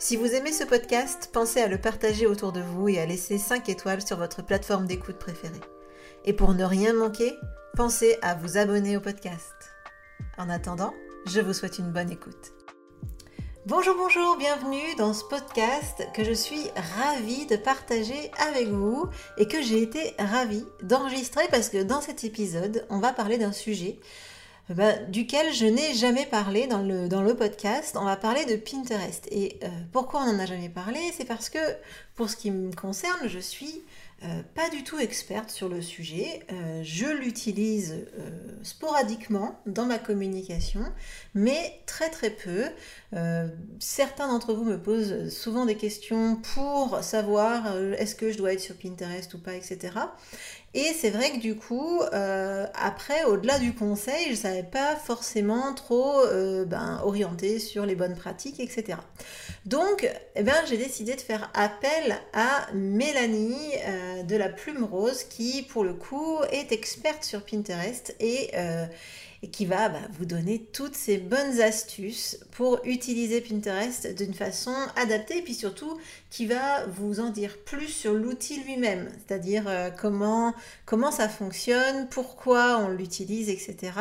Si vous aimez ce podcast, pensez à le partager autour de vous et à laisser 5 étoiles sur votre plateforme d'écoute préférée. Et pour ne rien manquer, pensez à vous abonner au podcast. En attendant, je vous souhaite une bonne écoute. Bonjour, bonjour, bienvenue dans ce podcast que je suis ravie de partager avec vous et que j'ai été ravie d'enregistrer parce que dans cet épisode, on va parler d'un sujet ben, duquel je n'ai jamais parlé dans le, dans le podcast. On va parler de Pinterest. Et euh, pourquoi on n'en a jamais parlé? C'est parce que pour ce qui me concerne, je suis euh, pas du tout experte sur le sujet. Euh, je l'utilise sporadiquement dans ma communication, mais très très peu. certains d'entre vous me posent souvent des questions pour savoir est-ce que je dois être sur Pinterest ou pas, etc. Et c'est vrai que du coup, après, au-delà du conseil, je ne savais pas forcément trop ben, orienter sur les bonnes pratiques, etc. Donc, eh ben, j'ai décidé de faire appel à Mélanie euh, de la Plume Rose qui, pour le coup, est experte sur Pinterest et, euh, et qui va bah, vous donner toutes ces bonnes astuces pour utiliser Pinterest d'une façon adaptée et puis surtout qui va vous en dire plus sur l'outil lui-même, c'est-à-dire euh, comment, comment ça fonctionne, pourquoi on l'utilise, etc.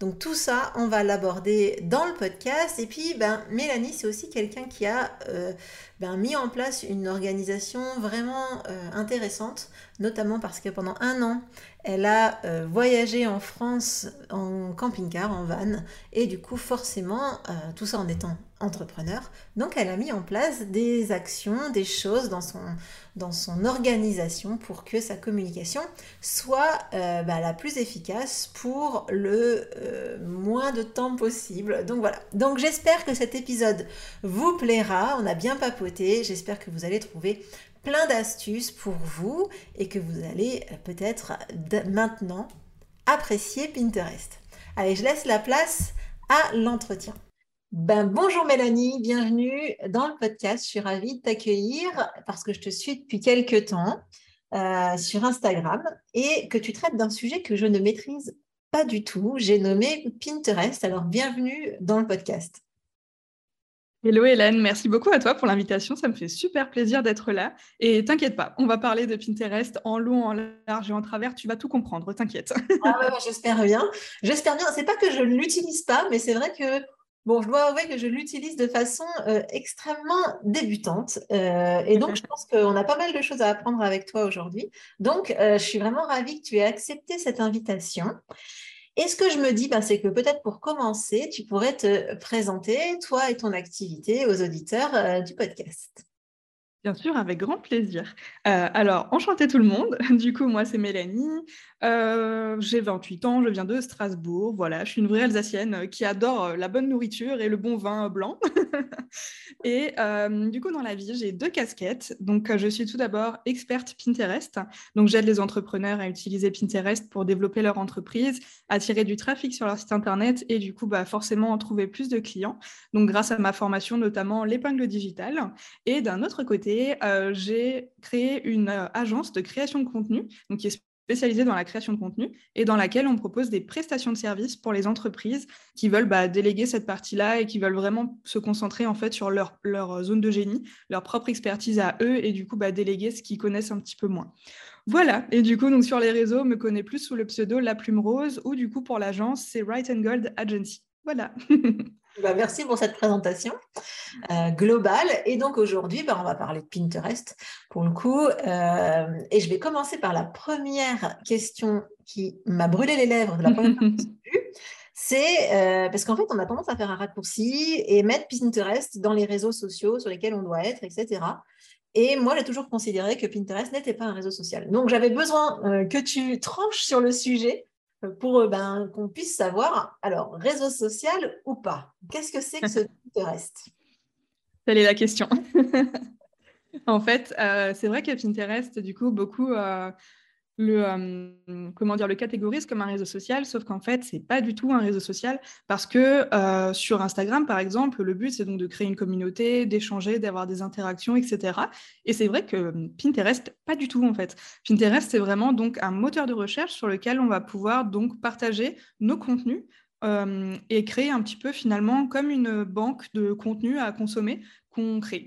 Donc tout ça, on va l'aborder dans le podcast. Et puis, ben, Mélanie, c'est aussi quelqu'un qui a euh, ben, mis en place une organisation vraiment euh, intéressante, notamment parce que pendant un an, elle a voyagé en France en camping-car, en van, et du coup forcément, tout ça en étant entrepreneur, donc elle a mis en place des actions, des choses dans son, dans organisation pour que sa communication soit euh, bah, la plus efficace pour le moins de temps possible. Donc voilà, donc j'espère que cet épisode vous plaira, on a bien papoté, j'espère que vous allez trouver plein d'astuces pour vous et que vous allez euh, peut-être maintenant apprécier Pinterest. Allez, je laisse la place à l'entretien. Ben, bonjour Mélanie, bienvenue dans le podcast. Je suis ravie de t'accueillir parce que je te suis depuis quelques temps euh, sur Instagram et que tu traites d'un sujet que je ne maîtrise pas du tout. J'ai nommé Pinterest. Alors, bienvenue dans le podcast. Hello Hélène, merci beaucoup à toi pour l'invitation. Ça me fait super plaisir d'être là. Et t'inquiète pas, on va parler de Pinterest en long, en large et en travers. Tu vas tout comprendre, t'inquiète. ah ouais, j'espère bien. J'espère bien. C'est pas que je ne l'utilise pas, mais c'est vrai que Bon, je dois avouer que je l'utilise de façon euh, extrêmement débutante. Euh, et donc, je pense qu'on a pas mal de choses à apprendre avec toi aujourd'hui. Donc, euh, je suis vraiment ravie que tu aies accepté cette invitation. Et ce que je me dis, ben, c'est que peut-être pour commencer, tu pourrais te présenter, toi et ton activité, aux auditeurs du podcast. Bien sûr, avec grand plaisir. Alors, enchanté tout le monde. Du coup, moi, c'est Mélanie. Euh, j'ai 28 ans, je viens de Strasbourg. Voilà, je suis une vraie Alsacienne qui adore la bonne nourriture et le bon vin blanc. et euh, du coup, dans la vie, j'ai deux casquettes. Donc, je suis tout d'abord experte Pinterest. Donc, j'aide les entrepreneurs à utiliser Pinterest pour développer leur entreprise, attirer du trafic sur leur site internet et du coup, bah, forcément, en trouver plus de clients. Donc, grâce à ma formation, notamment l'épingle digitale. Et d'un autre côté, euh, j'ai créé une euh, agence de création de contenu, donc qui est spécialisée dans la création de contenu et dans laquelle on propose des prestations de services pour les entreprises qui veulent bah, déléguer cette partie-là et qui veulent vraiment se concentrer en fait sur leur, zone de génie, leur propre expertise à eux et du coup bah, déléguer ce qu'ils connaissent un petit peu moins. Voilà, et du coup, donc sur les réseaux, me connaît plus sous le pseudo La Plume Rose ou du coup pour l'agence, c'est Right and Gold Agency. Voilà. Bah, merci pour cette présentation euh, globale. Et donc aujourd'hui, bah, on va parler de Pinterest pour le coup. Euh, et je vais commencer par la première question qui m'a brûlé les lèvres de la première fois c'est euh, parce qu'en fait, on a tendance à faire un raccourci et mettre Pinterest dans les réseaux sociaux sur lesquels on doit être, etc. Et moi, j'ai toujours considéré que Pinterest n'était pas un réseau social. Donc, j'avais besoin que tu tranches sur le sujet pour euh, ben, qu'on puisse savoir, alors, réseau social ou pas Qu'est-ce que c'est que ce Pinterest Telle est la question. en fait, euh, c'est vrai qu'à Pinterest, du coup, beaucoup euh, le, comment dire, le catégorise comme un réseau social, sauf qu'en fait, c'est pas du tout un réseau social parce que sur Instagram, par exemple, le but, c'est donc de créer une communauté, d'échanger, d'avoir des interactions, etc. Et c'est vrai que Pinterest, pas du tout, en fait. Pinterest, c'est vraiment donc un moteur de recherche sur lequel on va pouvoir donc partager nos contenus et créer un petit peu finalement comme une banque de contenu à consommer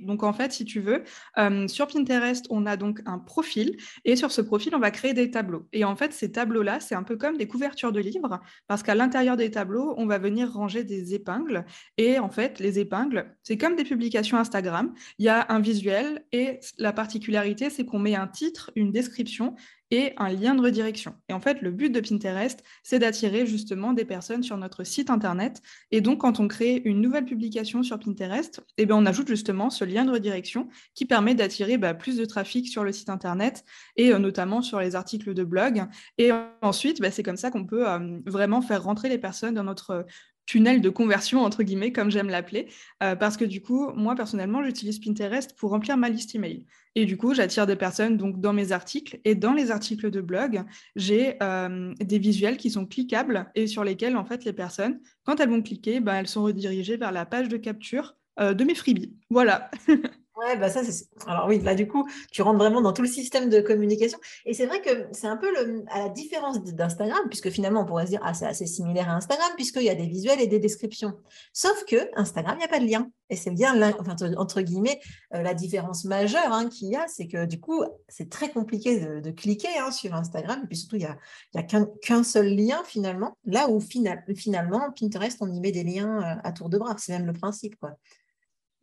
Donc en fait, si tu veux, euh, sur Pinterest, on a donc un profil et sur ce profil, on va créer des tableaux. Et en fait, ces tableaux-là, c'est un peu comme des couvertures de livres parce qu'à l'intérieur des tableaux, on va venir ranger des épingles. Et en fait, les épingles, c'est comme des publications Instagram. Il y a un visuel et la particularité, c'est qu'on met un titre, une description et un lien de redirection. Et en fait, le but de Pinterest, c'est d'attirer justement des personnes sur notre site internet. Et donc, quand on crée une nouvelle publication sur Pinterest, eh bien, on ajoute justement ce lien de redirection qui permet d'attirer bah, plus de trafic sur le site internet et euh, notamment sur les articles de blog. Et ensuite, bah, c'est comme ça qu'on peut euh, vraiment faire rentrer les personnes dans notre tunnel de conversion, entre guillemets, comme j'aime l'appeler, euh, parce que du coup, moi, personnellement, j'utilise Pinterest pour remplir ma liste email. Et du coup, j'attire des personnes donc, dans mes articles. Et dans les articles de blog, j'ai euh, des visuels qui sont cliquables et sur lesquels, en fait, les personnes, quand elles vont cliquer, bah, elles sont redirigées vers la page de capture euh, de mes freebies. Voilà. Ouais, bah ça. Alors oui, là, du coup, tu rentres vraiment dans tout le système de communication. Et c'est vrai que c'est un peu le... à la différence d'Instagram, puisque finalement, on pourrait se dire, ah, c'est assez similaire à Instagram, puisqu'il y a des visuels et des descriptions. Sauf que Instagram, il n'y a pas de lien. Et c'est bien, enfin, entre guillemets, euh, la différence majeure hein, qu'il y a, c'est que du coup, c'est très compliqué de, cliquer hein, sur Instagram. Et puis surtout, il n'y a, qu'un seul lien finalement. Là où finalement, Pinterest, on y met des liens euh, à tour de bras. C'est même le principe, quoi.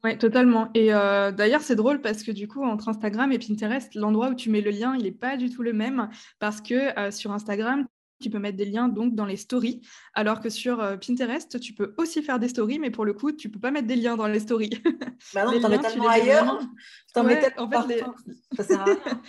Oui, totalement. Et euh, d'ailleurs, c'est drôle parce que du coup, entre Instagram et Pinterest, l'endroit où tu mets le lien, il n'est pas du tout le même parce que euh, sur Instagram, tu peux mettre des liens donc dans les stories, alors que sur euh, Pinterest, tu peux aussi faire des stories, mais pour le coup, tu peux pas mettre des liens dans les stories. Bah non, t'en mets tellement ailleurs. T'en mets tellement en fait, Ça sert à rien.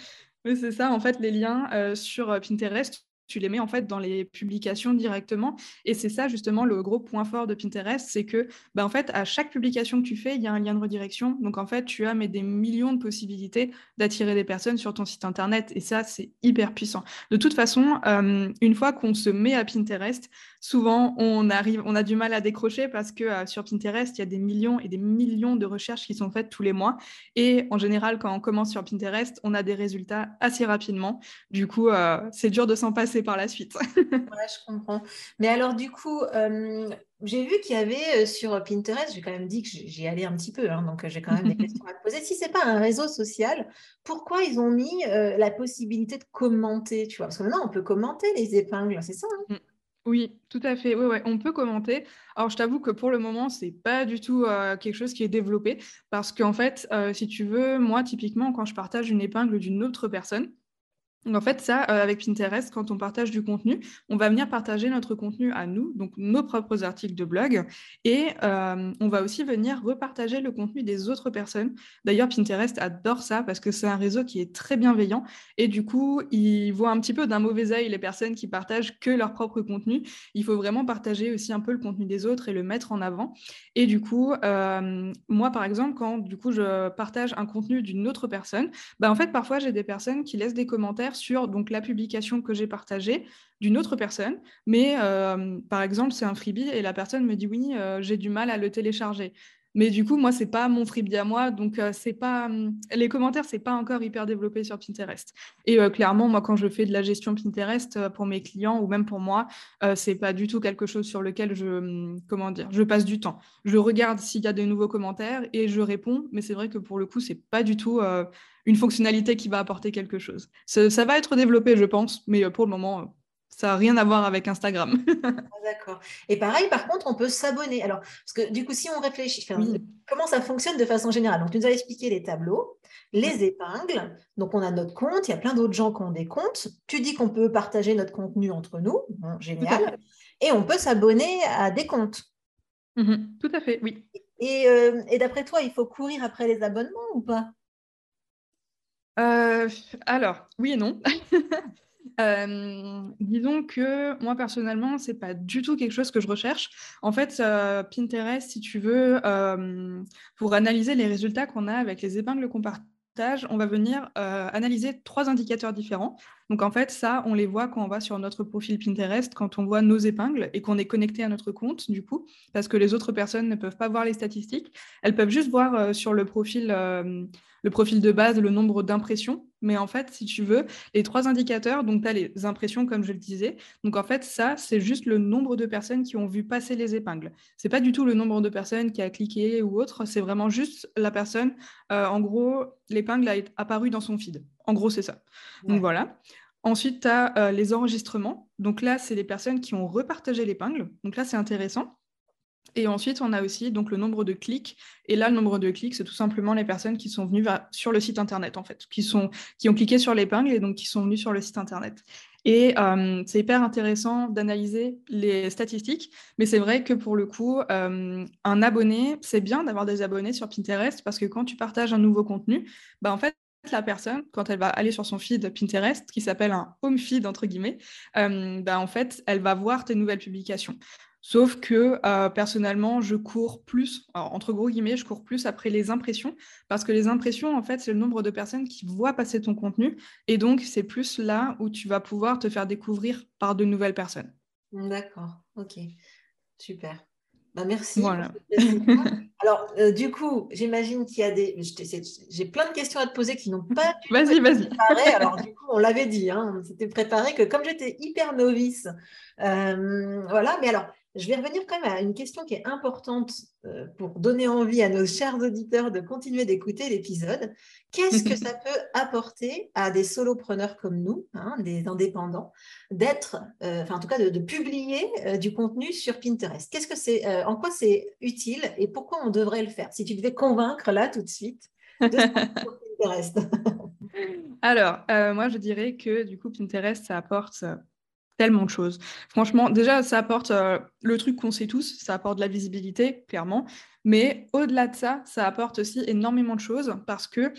c'est ça, en fait, les liens sur Pinterest, tu les mets en fait dans les publications directement. Et c'est ça justement le gros point fort de Pinterest, c'est que bah, en fait à chaque publication que tu fais, il y a un lien de redirection. Donc en fait, tu as mais des millions de possibilités d'attirer des personnes sur ton site internet. Et ça, c'est hyper puissant. De toute façon, euh, une fois qu'on se met à Pinterest, souvent on arrive, on a du mal à décrocher parce que euh, sur Pinterest, il y a des millions et des millions de recherches qui sont faites tous les mois. Et en général, quand on commence sur Pinterest, on a des résultats assez rapidement. Du coup, euh, c'est dur de s'en passer par la suite. ouais, je comprends. Mais alors, du coup, euh, j'ai vu qu'il y avait sur Pinterest, j'ai quand même dit que j'y allais un petit peu, hein, donc j'ai quand même des questions à te poser. Si ce n'est pas un réseau social, pourquoi ils ont mis la possibilité de commenter tu vois? Parce que maintenant, on peut commenter les épingles, c'est ça hein? mm. Oui, tout à fait. Oui, ouais, on peut commenter. Alors, je t'avoue que pour le moment, c'est pas du tout euh, quelque chose qui est développé parce qu'en fait, euh, si tu veux, moi, typiquement, quand je partage une épingle d'une autre personne, en fait, ça, euh, avec Pinterest, quand on partage du contenu, on va venir partager notre contenu à nous, donc nos propres articles de blog, et euh, on va aussi venir repartager le contenu des autres personnes. D'ailleurs, Pinterest adore ça parce que c'est un réseau qui est très bienveillant, et du coup, il voit un petit peu d'un mauvais œil les personnes qui partagent que leur propre contenu. Il faut vraiment partager aussi un peu le contenu des autres et le mettre en avant. Et du coup, euh, moi, par exemple, quand du coup je partage un contenu d'une autre personne, bah, en fait, parfois j'ai des personnes qui laissent des commentaires sur donc, la publication que j'ai partagée d'une autre personne. Mais euh, par exemple, c'est un freebie et la personne me dit oui, euh, j'ai du mal à le télécharger. Mais du coup, moi, c'est pas mon freebie à moi, donc euh, c'est pas les commentaires, c'est pas encore hyper développé sur Pinterest. Et clairement, moi, quand je fais de la gestion Pinterest pour mes clients ou même pour moi, c'est pas du tout quelque chose sur lequel je comment dire, je passe du temps. Je regarde s'il y a des nouveaux commentaires et je réponds, mais c'est vrai que pour le coup, c'est pas du tout une fonctionnalité qui va apporter quelque chose. Ça, va être développé, je pense, mais euh, pour le moment, euh, Ça n'a rien à voir avec Instagram. Ah, d'accord. Et pareil, par contre, on peut s'abonner. Alors, parce que du coup, si on réfléchit, comment ça fonctionne de façon générale? Donc, tu nous as expliqué les tableaux, les épingles. Donc, on a notre compte. Il y a plein d'autres gens qui ont des comptes. Tu dis qu'on peut partager notre contenu entre nous. génial. Et on peut s'abonner à des comptes. Mhm. tout à fait, oui. Euh, et, d'après toi, il faut courir après les abonnements ou pas? Euh, Alors, oui et non. Euh, disons que moi personnellement, c'est pas du tout quelque chose que je recherche. En fait, Pinterest, si tu veux, pour analyser les résultats qu'on a avec les épingles qu'on partage, on va venir analyser trois indicateurs différents. Donc en fait, ça, on les voit quand on va sur notre profil Pinterest, quand on voit nos épingles et qu'on est connecté à notre compte, du coup, parce que les autres personnes ne peuvent pas voir les statistiques. Elles peuvent juste voir euh, sur le profil, euh, le profil de base le nombre d'impressions. Mais en fait, si tu veux, les trois indicateurs, donc tu as les impressions, comme je le disais. Donc en fait, ça, c'est juste le nombre de personnes qui ont vu passer les épingles. C'est pas du tout le nombre de personnes qui a cliqué ou autre, c'est vraiment juste la personne. Euh, en gros, l'épingle a apparu dans son feed. En gros, c'est ça. Donc voilà. Ensuite, tu as euh, les enregistrements. Donc là, c'est les personnes qui ont repartagé l'épingle. Donc là, c'est intéressant. Et ensuite, on a aussi donc le nombre de clics. Et là, le nombre de clics, c'est tout simplement les personnes qui sont venues sur le site internet, en fait, qui, sont, qui ont cliqué sur l'épingle et donc qui sont venues sur le site internet. Et euh, c'est hyper intéressant d'analyser les statistiques, mais c'est vrai que pour le coup, euh, un abonné, c'est bien d'avoir des abonnés sur Pinterest parce que quand tu partages un nouveau contenu, bah en fait, la personne, quand elle va aller sur son feed Pinterest, qui s'appelle un home feed, entre guillemets, euh, bah, en fait, elle va voir tes nouvelles publications. Sauf que euh, personnellement, je cours plus, entre gros guillemets, je cours plus après les impressions, parce que les impressions, en fait, c'est le nombre de personnes qui voient passer ton contenu, et donc c'est plus là où tu vas pouvoir te faire découvrir par de nouvelles personnes. D'accord, ok, super. Bah, merci. Voilà. Alors, euh, du coup, j'imagine qu'il y a des. J'ai plein de questions à te poser qui n'ont pas. Vas-y, vas-y. Alors, du coup, on l'avait dit, hein, c'était préparé que comme j'étais hyper novice, euh, voilà. Mais alors, je vais revenir quand même à une question qui est importante euh, pour donner envie à nos chers auditeurs de continuer d'écouter l'épisode. Qu'est-ce que ça peut apporter à des solopreneurs comme nous, hein, des indépendants, d'être, euh, enfin en tout cas de, publier euh, du contenu sur Pinterest? Qu'est-ce que c'est, en quoi c'est utile et pourquoi on devrait le faire? Si tu devais convaincre là tout de suite de sur Pinterest. Alors, moi je dirais que du coup Pinterest ça apporte tellement de choses. Franchement, déjà, ça apporte euh, le truc qu'on sait tous, ça apporte de la visibilité, clairement. Mais au-delà de ça, ça apporte aussi énormément de choses parce que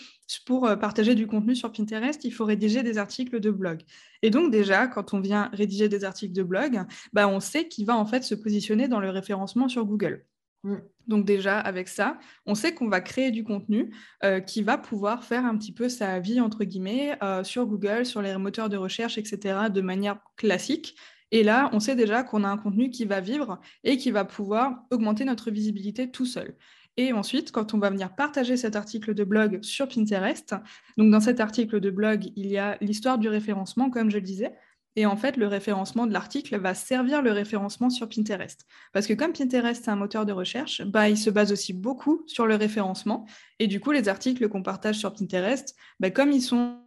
pour euh, partager du contenu sur Pinterest, il faut rédiger des articles de blog. Et donc déjà, quand on vient rédiger des articles de blog, bah, on sait qu'il va en fait se positionner dans le référencement sur Google. Mm. Donc déjà, avec ça, on sait qu'on va créer du contenu euh, qui va pouvoir faire un petit peu sa vie, entre guillemets, euh, sur Google, sur les moteurs de recherche, etc., de manière classique. Et là, on sait déjà qu'on a un contenu qui va vivre et qui va pouvoir augmenter notre visibilité tout seul. Et ensuite, quand on va venir partager cet article de blog sur Pinterest, donc dans cet article de blog, il y a l'histoire du référencement, comme je le disais, et en fait, le référencement de l'article va servir le référencement sur Pinterest. Parce que comme Pinterest, c'est un moteur de recherche, bah, il se base aussi beaucoup sur le référencement. Et du coup, les articles qu'on partage sur Pinterest, bah, comme ils sont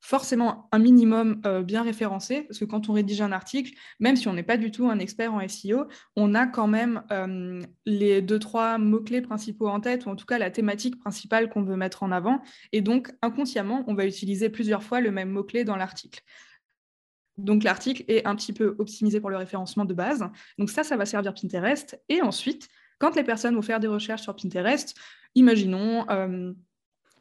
forcément un minimum euh, bien référencés, parce que quand on rédige un article, même si on n'est pas du tout un expert en SEO, on a quand même euh, les deux, trois mots-clés principaux en tête, ou en tout cas la thématique principale qu'on veut mettre en avant. Et donc, inconsciemment, on va utiliser plusieurs fois le même mot-clé dans l'article. Donc l'article est un petit peu optimisé pour le référencement de base. Donc ça, ça va servir Pinterest. Et ensuite, quand les personnes vont faire des recherches sur Pinterest, imaginons, euh,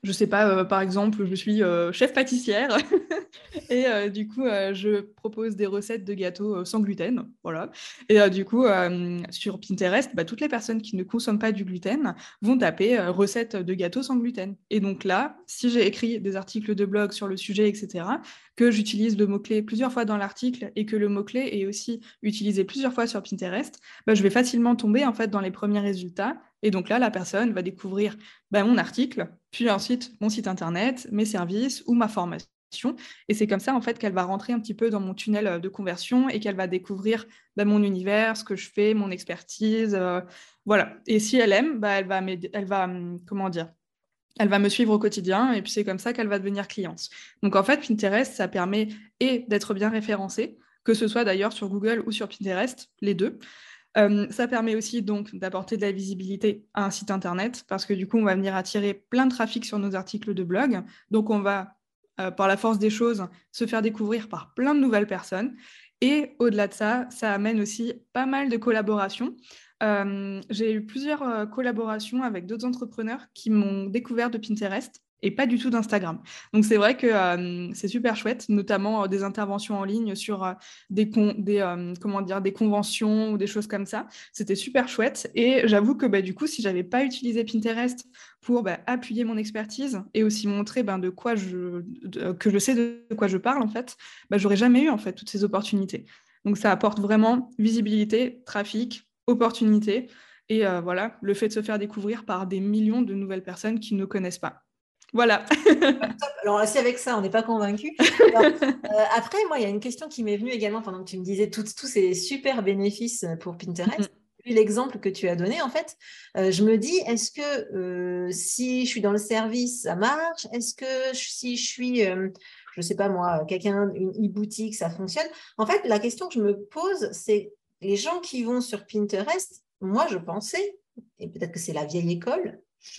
je sais pas, euh, par exemple, je suis euh, chef pâtissière et du coup, je propose des recettes de gâteaux sans gluten, voilà. Et du coup, sur Pinterest, bah, toutes les personnes qui ne consomment pas du gluten vont taper recettes de gâteaux sans gluten. Et donc là, si j'ai écrit des articles de blog sur le sujet, etc., que j'utilise le mot-clé plusieurs fois dans l'article et que le mot-clé est aussi utilisé plusieurs fois sur Pinterest, bah, je vais facilement tomber en fait dans les premiers résultats et donc là, la personne va découvrir bah, mon article, puis ensuite mon site internet, mes services ou ma formation. Et c'est comme ça en fait qu'elle va rentrer un petit peu dans mon tunnel euh, de conversion et qu'elle va découvrir bah, mon univers, ce que je fais, mon expertise, euh, voilà. Et si elle aime, elle va, elle va, hum, comment dire, elle va me suivre au quotidien et puis c'est comme ça qu'elle va devenir cliente. Donc en fait, Pinterest, ça permet et d'être bien référencé, que ce soit d'ailleurs sur Google ou sur Pinterest, les deux. Euh, ça permet aussi donc d'apporter de la visibilité à un site internet parce que du coup, on va venir attirer plein de trafic sur nos articles de blog. Donc, on va, euh, par la force des choses, se faire découvrir par plein de nouvelles personnes. Et au-delà de ça, ça amène aussi pas mal de collaborations. Euh, j'ai eu plusieurs collaborations avec d'autres entrepreneurs qui m'ont découvert de Pinterest et pas du tout d'Instagram. Donc c'est vrai que euh, c'est super chouette, notamment euh, des interventions en ligne sur euh, des, comment dire, des conventions ou des choses comme ça. C'était super chouette. Et j'avoue que bah, du coup, si j'avais pas utilisé Pinterest pour bah, appuyer mon expertise et aussi montrer ben, de quoi que je sais de quoi je parle, en fait, bah, j'aurais jamais eu en fait toutes ces opportunités. Donc ça apporte vraiment visibilité, trafic, opportunité. Et voilà, le fait de se faire découvrir par des millions de nouvelles personnes qui ne connaissent pas. Voilà. Alors, si avec ça, on n'est pas convaincu. Euh, après, moi, il y a une question qui m'est venue également pendant que tu me disais tous ces super bénéfices pour Pinterest. Mm-hmm. L'exemple que tu as donné, en fait, euh, je me dis, est-ce que euh, si je suis dans le service, ça marche? Est-ce que si je suis, je ne sais pas moi, quelqu'un, une e-boutique, ça fonctionne? En fait, la question que je me pose, c'est les gens qui vont sur Pinterest, moi, je pensais, et peut-être que c'est la vieille école,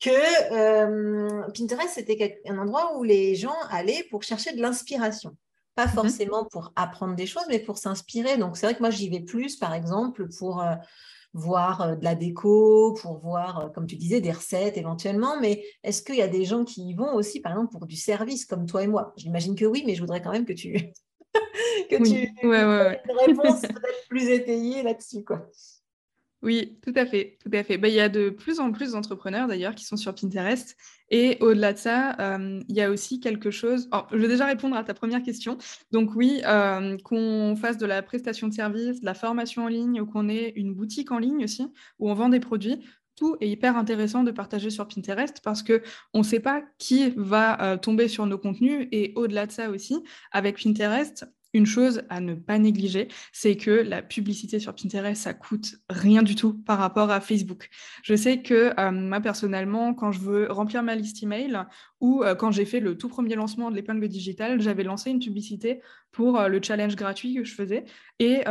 que euh, Pinterest, c'était un endroit où les gens allaient pour chercher de l'inspiration. Pas mhm. forcément pour apprendre des choses, mais pour s'inspirer. Donc, c'est vrai que moi, j'y vais plus, par exemple, pour euh, voir euh, de la déco, pour voir, comme tu disais, des recettes éventuellement. Mais est-ce qu'il y a des gens qui y vont aussi, par exemple, pour du service, comme toi et moi? J'imagine que oui, mais je voudrais quand même que tu, que tu ouais, une réponse peut-être plus étayée là-dessus. quoi. Oui, tout à fait, tout à fait. Bah, il y a de plus en plus d'entrepreneurs d'ailleurs qui sont sur Pinterest. Et au-delà de ça, euh, il y a aussi quelque chose. je vais déjà répondre à ta première question. Donc oui, euh, qu'on fasse de la prestation de service, de la formation en ligne, ou qu'on ait une boutique en ligne aussi où on vend des produits. Tout est hyper intéressant de partager sur Pinterest parce que on ne sait pas qui va euh, tomber sur nos contenus et au-delà de ça aussi, avec Pinterest, une chose à ne pas négliger, c'est que la publicité sur Pinterest, ça coûte rien du tout par rapport à Facebook. Je sais que euh, moi, personnellement, quand je veux remplir ma liste email ou euh, quand j'ai fait le tout premier lancement de l'épingle digitale, j'avais lancé une publicité pour euh, le challenge gratuit que je faisais et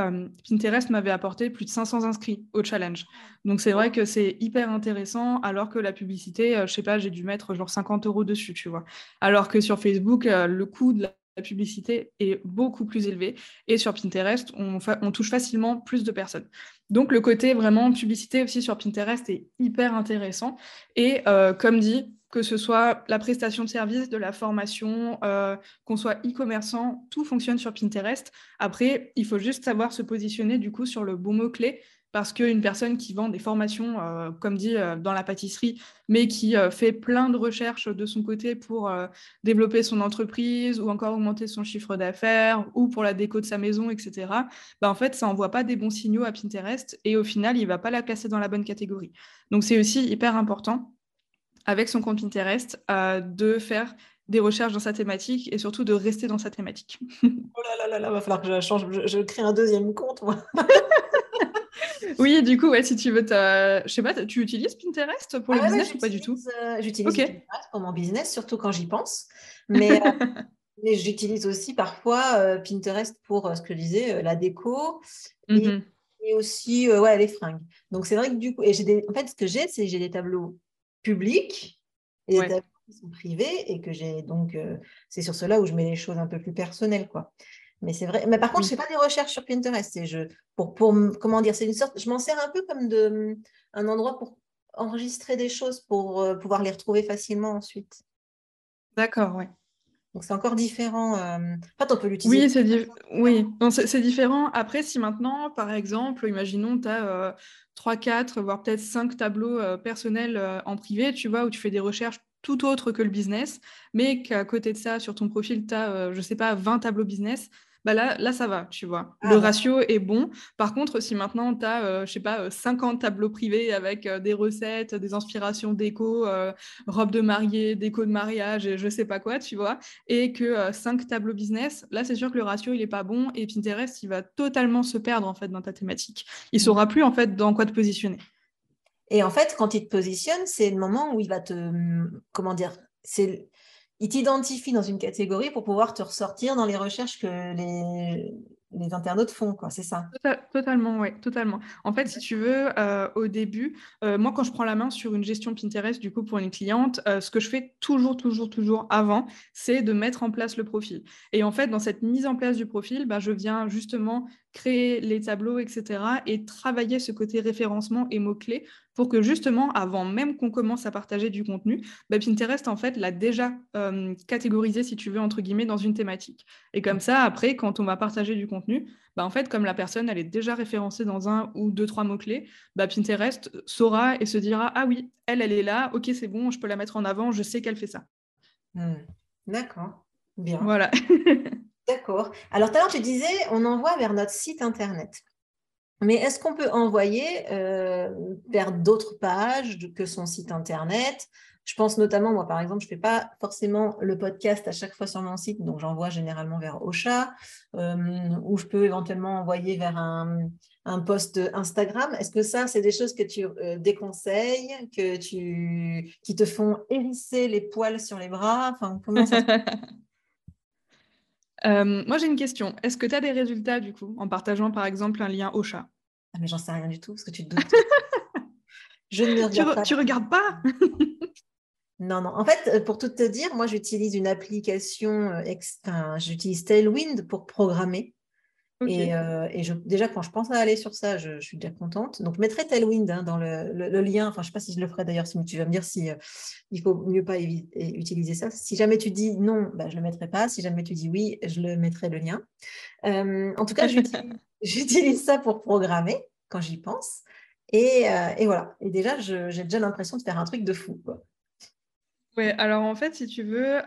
Pinterest m'avait apporté plus de 500 inscrits au challenge. Donc c'est vrai que c'est hyper intéressant alors que la publicité, je sais pas, j'ai dû mettre genre 50 euros dessus, tu vois. Alors que sur Facebook, le coût de la la publicité est beaucoup plus élevée. Et sur Pinterest, on, touche facilement plus de personnes. Donc le côté vraiment publicité aussi sur Pinterest est hyper intéressant. Et euh, comme dit, que ce soit la prestation de service, de la formation, euh, qu'on soit e-commerçant, tout fonctionne sur Pinterest. Après, il faut juste savoir se positionner du coup sur le bon mot-clé parce qu'une personne qui vend des formations, euh, comme dit, euh, dans la pâtisserie, mais qui euh, fait plein de recherches de son côté pour développer son entreprise ou encore augmenter son chiffre d'affaires ou pour la déco de sa maison, etc., bah, en fait, ça n'envoie pas des bons signaux à Pinterest et au final, il ne va pas la classer dans la bonne catégorie. Donc, c'est aussi hyper important avec son compte Pinterest de faire des recherches dans sa thématique et surtout de rester dans sa thématique. oh là là là là, va falloir que je change, je crée un deuxième compte, moi. oui, du coup, ouais, si tu veux, je sais pas, tu utilises Pinterest pour le ah business ou pas du tout? euh, J'utilise Pinterest pour mon business, surtout quand j'y pense. Mais, euh, mais j'utilise aussi parfois euh, Pinterest pour ce que je disais, la déco et, mm-hmm. aussi ouais, les fringues. Donc c'est vrai que du coup, et des, en fait, ce que j'ai, c'est j'ai des tableaux publics et des tableaux qui sont privés et que j'ai donc, c'est sur cela où je mets les choses un peu plus personnelles, quoi. Mais c'est vrai. Mais par contre, je ne fais pas des recherches sur Pinterest. Et je, pour, pour, comment dire, c'est une sorte. Je m'en sers un peu comme de, un endroit pour enregistrer des choses pour euh, pouvoir les retrouver facilement ensuite. D'accord, oui. Donc c'est encore différent. Euh... on peut l'utiliser. Oui, c'est oui. c'est différent. Après, si maintenant, par exemple, imaginons, tu as 3, 4, voire peut-être 5 tableaux euh, personnels en privé, tu vois, où tu fais des recherches tout autre que le business, mais qu'à côté de ça, sur ton profil, tu as, je ne sais pas, 20 tableaux business, bah là, là, ça va, tu vois. Ah le ratio est bon. Par contre, si maintenant tu as, euh, je sais pas, 50 euh, tableaux privés avec euh, des recettes, des inspirations déco, robe de mariée, déco de mariage, et je sais pas quoi, tu vois, et que 5 tableaux business, là, c'est sûr que le ratio, il est pas bon et Pinterest, il va totalement se perdre, en fait, dans ta thématique. Il mmh. saura plus, en fait, dans quoi te positionner. Et en fait, quand il te positionne, c'est le moment où il va te, comment dire, c'est il t'identifie dans une catégorie pour pouvoir te ressortir dans les recherches que les, les internautes font, quoi, c'est ça Totalement, oui, totalement. En fait, si tu veux, euh, au début, euh, moi, quand je prends la main sur une gestion Pinterest, du coup, pour une cliente, euh, ce que je fais toujours, toujours, toujours avant, c'est de mettre en place le profil. Et en fait, dans cette mise en place du profil, bah, je viens justement créer les tableaux, etc., et travailler ce côté référencement et mots-clés pour que justement, avant même qu'on commence à partager du contenu, bah, Pinterest, en fait, l'a déjà catégorisé, si tu veux, entre guillemets, dans une thématique. Et comme ça, après, quand on va partager du contenu, bah, en fait, comme la personne, elle est déjà référencée dans un ou deux, trois mots-clés, bah, Pinterest saura et se dira, ah oui, elle, elle est là, ok, c'est bon, je peux la mettre en avant, je sais qu'elle fait ça. Mmh. D'accord, bien. Voilà. D'accord. Alors, tout à l'heure, tu disais, on envoie vers notre site Internet. Mais est-ce qu'on peut envoyer euh, vers d'autres pages que son site Internet? Je pense notamment, moi par exemple, je ne fais pas forcément le podcast à chaque fois sur mon site, donc j'envoie généralement vers Ocha, euh, ou je peux éventuellement envoyer vers un, un post Instagram. Est-ce que ça, c'est des choses que tu euh, déconseilles, que tu, qui te font hérisser les poils sur les bras? Enfin, comment ça Euh, moi, j'ai une question. Est-ce que tu as des résultats, du coup, en partageant, par exemple, un lien au ah, Mais j'en sais rien du tout, parce que tu te doutes. Je ne regarde tu, pas. Tu regardes pas Non, non. En fait, euh, pour tout te dire, moi, j'utilise une application, euh, j'utilise Tailwind pour programmer. Et, euh, déjà, quand je pense à aller sur ça, je, suis déjà contente. Donc, je mettrai Tailwind hein, dans le, lien. Enfin, je ne sais pas si je le ferai d'ailleurs, si tu vas me dire si euh, il faut mieux pas utiliser ça. Si jamais tu dis non, bah, je ne le mettrai pas. Si jamais tu dis oui, je le mettrai le lien. Euh, en tout cas, j'utilise ça pour programmer quand j'y pense. Et, voilà. Et déjà, j'ai déjà l'impression de faire un truc de fou. Oui, alors en fait, si tu veux,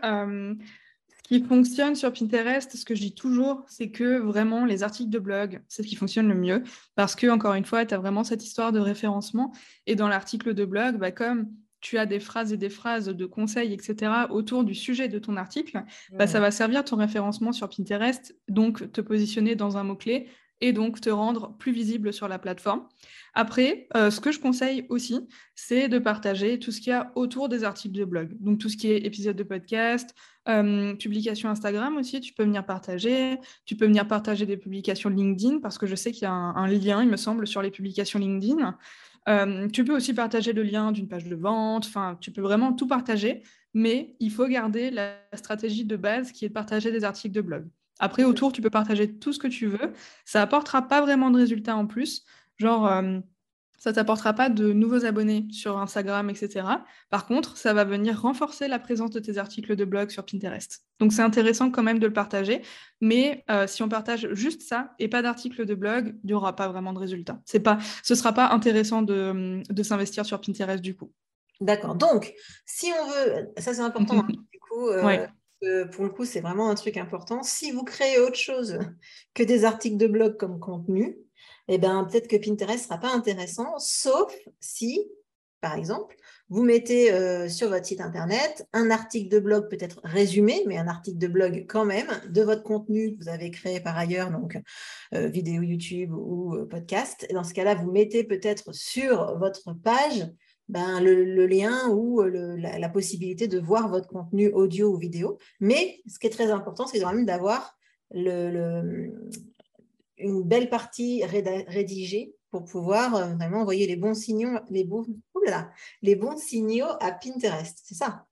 qui fonctionne sur Pinterest, ce que je dis toujours, c'est que vraiment les articles de blog, c'est ce qui fonctionne le mieux. Parce que, encore une fois, tu as vraiment cette histoire de référencement. Et dans l'article de blog, bah, comme tu as des phrases et des phrases de conseils, etc., autour du sujet de ton article, bah, ça va servir ton référencement sur Pinterest, donc te positionner dans un mot-clé et donc te rendre plus visible sur la plateforme. Après, euh, ce que je conseille aussi, c'est de partager tout ce qu'il y a autour des articles de blog. Donc tout ce qui est épisode de podcast, euh, publication Instagram aussi, tu peux venir partager. Tu peux venir partager des publications LinkedIn parce que je sais qu'il y a un, lien, il me semble, sur les publications LinkedIn. Euh, tu peux aussi partager le lien d'une page de vente. Enfin, tu peux vraiment tout partager, mais il faut garder la stratégie de base qui est de partager des articles de blog. Après, autour, tu peux partager tout ce que tu veux. Ça apportera pas vraiment de résultats en plus. Genre, euh, ça t'apportera pas de nouveaux abonnés sur Instagram, etc. Par contre, ça va venir renforcer la présence de tes articles de blog sur Pinterest. Donc, c'est intéressant quand même de le partager. Mais euh, si on partage juste ça et pas d'articles de blog, il n'y aura pas vraiment de résultats. C'est pas, ce ne sera pas intéressant de, s'investir sur Pinterest du coup. D'accord. Donc, si on veut, ça c'est important, hein, du coup, euh, pour le coup, c'est vraiment un truc important. Si vous créez autre chose que des articles de blog comme contenu, eh ben, peut-être que Pinterest ne sera pas intéressant, sauf si, par exemple, vous mettez euh, sur votre site internet un article de blog peut-être résumé, mais un article de blog quand même de votre contenu que vous avez créé par ailleurs, donc euh, vidéo YouTube ou euh, podcast. Et dans ce cas-là, vous mettez peut-être sur votre page ben, le, lien ou euh, la, possibilité de voir votre contenu audio ou vidéo. Mais ce qui est très important, c'est quand même d'avoir une belle partie rédigée pour pouvoir euh, vraiment envoyer les bons signaux, les bons, les bons signaux à Pinterest. C'est ça.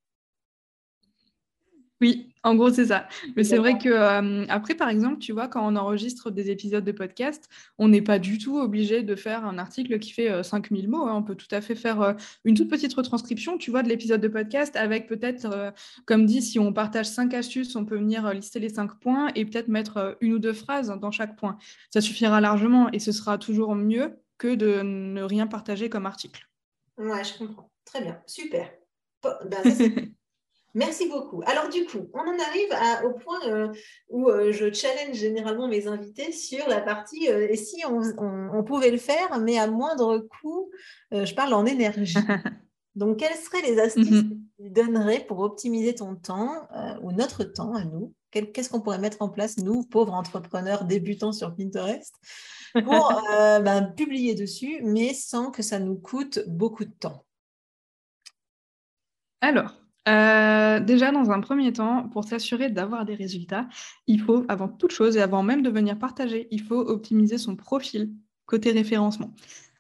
Oui, en gros, c'est ça. Mais c'est vrai que euh, après, par exemple, tu vois, quand on enregistre des épisodes de podcast, on n'est pas du tout obligé de faire un article qui fait 5000 euh, mots. Hein. On peut tout à fait faire euh, une toute petite retranscription, tu vois, de l'épisode de podcast avec peut-être, comme dit, si on partage cinq astuces, on peut venir lister les cinq points et peut-être mettre une ou deux phrases dans chaque point. Ça suffira largement et ce sera toujours mieux que de ne rien partager comme article. Ouais, je comprends. Très bien, super. Ben, Merci beaucoup. Alors du coup, on en arrive au point euh, où euh, je challenge généralement mes invités sur la partie euh, et si on, pouvait le faire, mais à moindre coût, je parle en énergie. Donc, quelles seraient les astuces mhm. que tu donnerais pour optimiser ton temps ou notre temps à nous? Qu'est-ce qu'on pourrait mettre en place, nous, pauvres entrepreneurs débutants sur Pinterest, pour ben, publier dessus, mais sans que ça nous coûte beaucoup de temps? Alors, Euh, déjà, dans un premier temps, pour s'assurer d'avoir des résultats, il faut, avant toute chose et avant même de venir partager, il faut optimiser son profil côté référencement.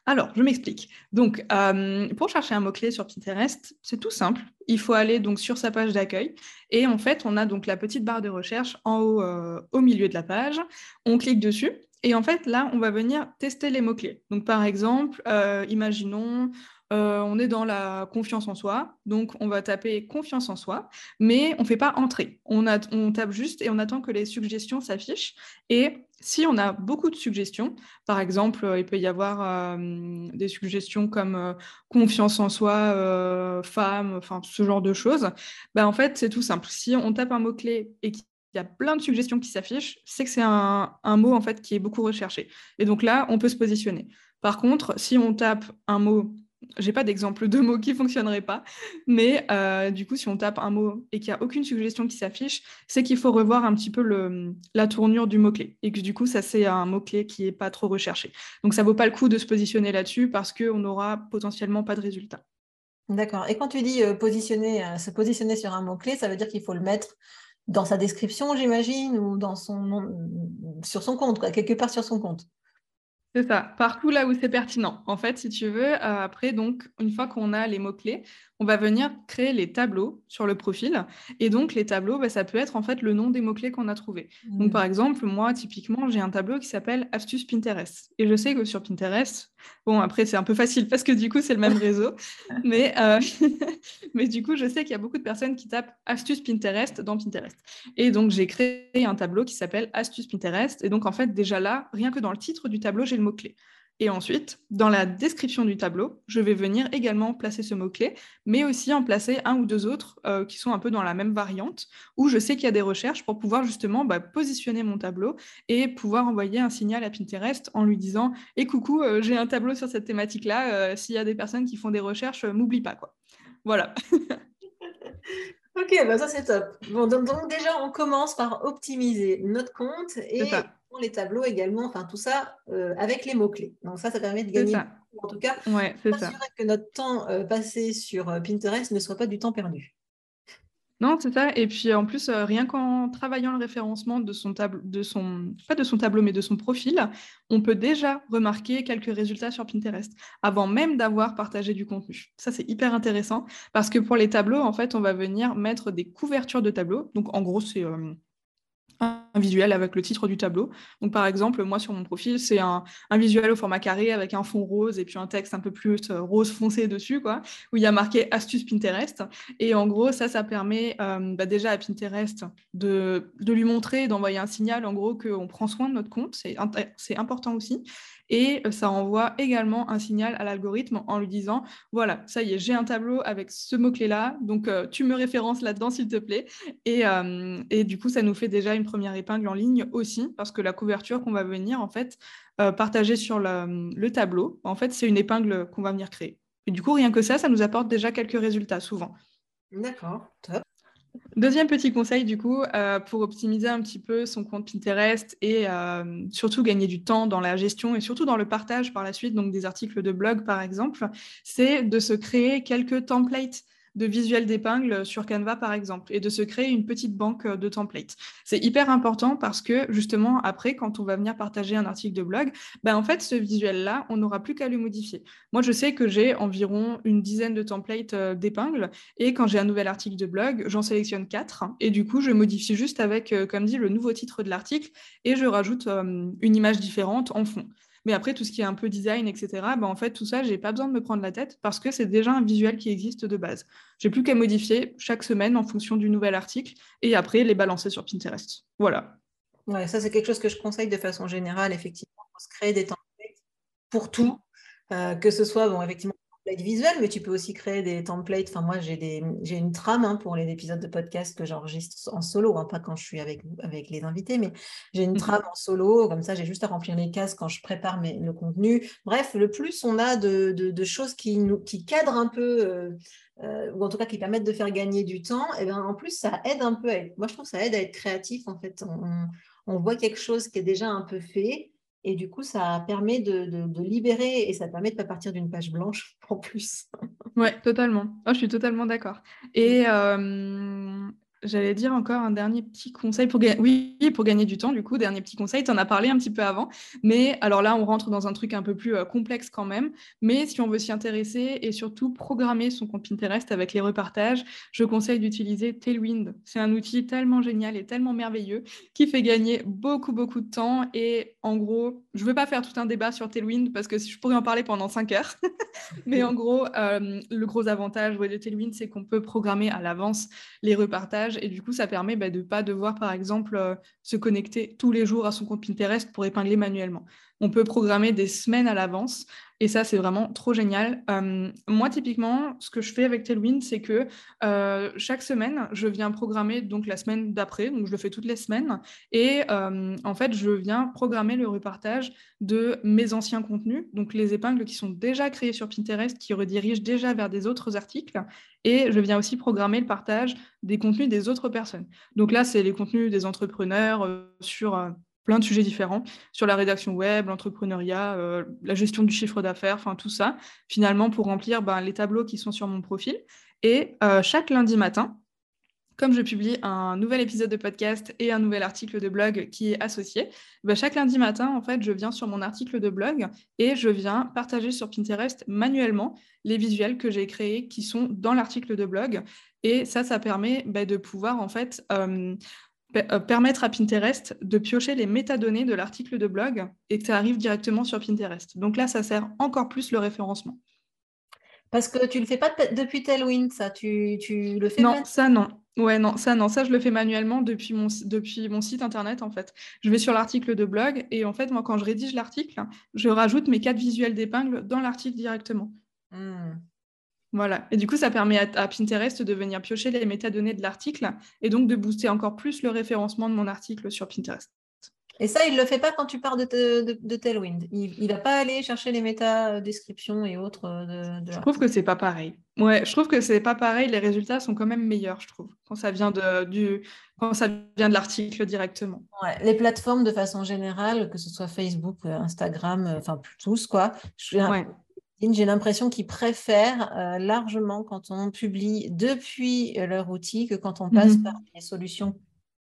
Alors, je m'explique. Donc, euh, pour chercher un mot-clé sur Pinterest, c'est tout simple. Il faut aller donc sur sa page d'accueil et en fait, on a donc la petite barre de recherche en haut euh, au milieu de la page. On clique dessus et en fait, là, on va venir tester les mots-clés. Donc, par exemple, imaginons, on est dans la confiance en soi, donc on va taper confiance en soi, mais on ne fait pas entrer. On, tape juste et on attend que les suggestions s'affichent. Et si on a beaucoup de suggestions, par exemple, euh, il peut y avoir euh, des suggestions comme euh, confiance en soi, femme, enfin ce genre de choses, ben, en fait, c'est tout simple. Si on tape un mot-clé et qu'il y a plein de suggestions qui s'affichent, c'est que c'est un, un, mot en fait qui est beaucoup recherché. Et donc là, on peut se positionner. Par contre, si on tape un mot j'ai pas d'exemple de mots qui fonctionnerait pas, mais euh, du coup, si on tape un mot et qu'il n'y a aucune suggestion qui s'affiche, c'est qu'il faut revoir un petit peu la tournure du mot-clé et que du coup, ça c'est un mot-clé qui est pas trop recherché. Donc ça vaut pas le coup de se positionner là-dessus parce qu'on n'aura potentiellement pas de résultat. D'accord. Et quand tu dis euh, positionner, euh, se positionner sur un mot-clé, ça veut dire qu'il faut le mettre dans sa description, j'imagine, ou dans son sur son compte, quelque part sur son compte? C'est ça, partout là où c'est pertinent. En fait, si tu veux, euh, après, donc, une fois qu'on a les mots-clés, on va venir créer les tableaux sur le profil. Et donc, les tableaux, bah, ça peut être en fait le nom des mots-clés qu'on a trouvés. Donc, par mmh. exemple, moi, typiquement, j'ai un tableau qui s'appelle Astuces Pinterest. Et je sais que sur Pinterest, bon, après, c'est un peu facile parce que du coup, c'est le même réseau. mais, euh, du coup, je sais qu'il y a beaucoup de personnes qui tapent Astuces Pinterest dans Pinterest. Et donc, j'ai créé un tableau qui s'appelle Astuces Pinterest. Et donc, en fait, déjà là, rien que dans le titre du tableau, j'ai le mot-clé. Et ensuite, dans la description du tableau, je vais venir également placer ce mot-clé, mais aussi en placer un ou deux autres euh, qui sont un peu dans la même variante, où je sais qu'il y a des recherches pour pouvoir justement bah, positionner mon tableau et pouvoir envoyer un signal à Pinterest en lui disant Et «Eh, coucou, euh, j'ai un tableau sur cette thématique-là, euh, s'il y a des personnes qui font des recherches, m'oublie pas. quoi. Voilà. ok, bah ça c'est top. Bon, donc, déjà, on commence par optimiser notre compte et les tableaux également, enfin tout ça euh, avec les mots-clés. Donc ça, ça permet de gagner, en tout cas, ouais, que notre temps euh, passé sur euh, Pinterest ne soit pas du temps perdu. Non, c'est ça. Et puis en plus, rien qu'en travaillant le référencement de son tableau, de son, pas de son tableau, mais de son profil, on peut déjà remarquer quelques résultats sur Pinterest avant même d'avoir partagé du contenu. Ça, c'est hyper intéressant parce que pour les tableaux, en fait, on va venir mettre des couvertures de tableaux. Donc en gros, c'est un visuel avec le titre du tableau. Donc, par exemple, moi, sur mon profil, c'est un, visuel au format carré avec un fond rose et puis un texte un peu plus euh, rose foncé dessus, quoi, où il y a marqué astuce Pinterest. Et en gros, ça, ça permet euh, bah, déjà à Pinterest de, de lui montrer, d'envoyer un signal, en gros, qu'on prend soin de notre compte. C'est important aussi. Et euh, ça envoie également un signal à l'algorithme en lui disant, voilà, ça y est, j'ai un tableau avec ce mot-clé-là, donc tu me références là-dedans, s'il te plaît. Et, et du coup, ça nous fait déjà une première épingle en ligne aussi, parce que la couverture qu'on va venir en fait euh, partager sur le, tableau, en fait, c'est une épingle qu'on va venir créer. Et du coup, rien que ça, ça nous apporte déjà quelques résultats souvent. D'accord, top. Deuxième petit conseil, du coup, euh, pour optimiser un petit peu son compte Pinterest et euh, surtout gagner du temps dans la gestion et surtout dans le partage par la suite, donc des articles de blog par exemple, c'est de se créer quelques templates de visuels d'épingle sur Canva, par exemple, et de se créer une petite banque de templates. C'est hyper important parce que, justement, après, quand on va venir partager un article de blog, ben, en fait, ce visuel-là, on n'aura plus qu'à le modifier. Moi, je sais que j'ai environ une dizaine de templates euh, d'épingles, et quand j'ai un nouvel article de blog, j'en sélectionne quatre, et du coup, je modifie juste avec, euh, comme dit, le nouveau titre de l'article, et je rajoute euh, une image différente en fond. Mais après, tout ce qui est un peu design, etc., bah, en fait, tout ça, j'ai pas besoin de me prendre la tête parce que c'est déjà un visuel qui existe de base. J'ai plus qu'à modifier chaque semaine en fonction du nouvel article et après les balancer sur Pinterest. Voilà. Ouais, ça, c'est quelque chose que je conseille de façon générale, effectivement, pour se créer des templates pour tout, euh, que ce soit, bon, effectivement, visuel, mais tu peux aussi créer des templates. Enfin, moi, j'ai, des, j'ai une trame hein, pour les épisodes de podcast que j'enregistre en solo, hein, pas quand je suis avec, avec les invités, mais j'ai une mhm. trame en solo. Comme ça, j'ai juste à remplir les cases quand je prépare mes, le contenu. Bref, le plus on a de, de, choses qui, nous, qui cadrent un peu, euh, euh, ou en tout cas qui permettent de faire gagner du temps, et eh bien, en plus, ça aide un peu à être, moi, je trouve que ça aide à être créatif. En fait, on, on voit quelque chose qui est déjà un peu fait Et du coup, ça permet de, libérer et ça permet de ne pas partir d'une page blanche en plus. Ouais, totalement. Oh, je suis totalement d'accord. Et euh, J'allais dire encore un dernier petit conseil pour, oui, pour gagner du temps, du coup, dernier petit conseil, tu en as parlé un petit peu avant, mais alors là, on rentre dans un truc un peu plus euh, complexe quand même, mais si on veut s'y intéresser et surtout programmer son compte Pinterest avec les repartages, je conseille d'utiliser Tailwind. C'est un outil tellement génial et tellement merveilleux qui fait gagner beaucoup, beaucoup de temps et en gros, je ne veux pas faire tout un débat sur Tailwind parce que je pourrais en parler pendant 5 heures, mais en gros, euh, le gros avantage de Tailwind, c'est qu'on peut programmer à l'avance les repartages et du coup, ça permet bah, de ne pas devoir, par exemple, euh, se connecter tous les jours à son compte Pinterest pour épingler manuellement. On peut programmer des semaines à l'avance et ça, c'est vraiment trop génial. Euh, moi, typiquement, ce que je fais avec Tailwind, c'est que euh, chaque semaine, je viens programmer donc la semaine d'après, donc je le fais toutes les semaines. Et en fait, je viens programmer le repartage de mes anciens contenus, donc les épingles qui sont déjà créées sur Pinterest, qui redirigent déjà vers des autres articles. Et je viens aussi programmer le partage des contenus des autres personnes. Donc là, c'est les contenus des entrepreneurs euh, sur euh, plein de sujets différents, sur la rédaction web, l'entrepreneuriat, euh, la gestion du chiffre d'affaires, enfin tout ça, finalement pour remplir ben, les tableaux qui sont sur mon profil. Et chaque lundi matin, comme je publie un nouvel épisode de podcast et un nouvel article de blog qui est associé, bah, chaque lundi matin, en fait, je viens sur mon article de blog et je viens partager sur Pinterest manuellement les visuels que j'ai créés qui sont dans l'article de blog. Et ça, ça permet bah, de pouvoir, en fait, euh, euh, permettre à Pinterest de piocher les métadonnées de l'article de blog et que ça arrive directement sur Pinterest. Donc là, ça sert encore plus le référencement. Parce que tu ne le fais pas depuis Tailwind, ça, tu, tu le fais Non, ça non. Ouais, non, ça, non, ça, je le fais manuellement depuis mon, depuis mon site internet, en fait. Je vais sur l'article de blog et en fait, moi, quand je rédige l'article, je rajoute mes quatre visuels d'épingle dans l'article directement. Hmm. Voilà. Et du coup, ça permet à, Pinterest de venir piocher les métadonnées de l'article et donc de booster encore plus le référencement de mon article sur Pinterest. Et ça, il ne le fait pas quand tu pars de, de, Tailwind. Il ne va pas aller chercher les méta-descriptions et autres. Euh, de, Je trouve que c'est pas pareil. Ouais, je trouve que c'est pas pareil. Les résultats sont quand même meilleurs, je trouve, quand ça vient de, du, quand ça vient de l'article directement. Ouais. Les plateformes, de façon générale, que ce soit Facebook, euh, Instagram, euh, enfin tous, quoi. J'ai l'impression qu'ils préfèrent largement quand on publie depuis leur outil que quand on passe mhm. par les solutions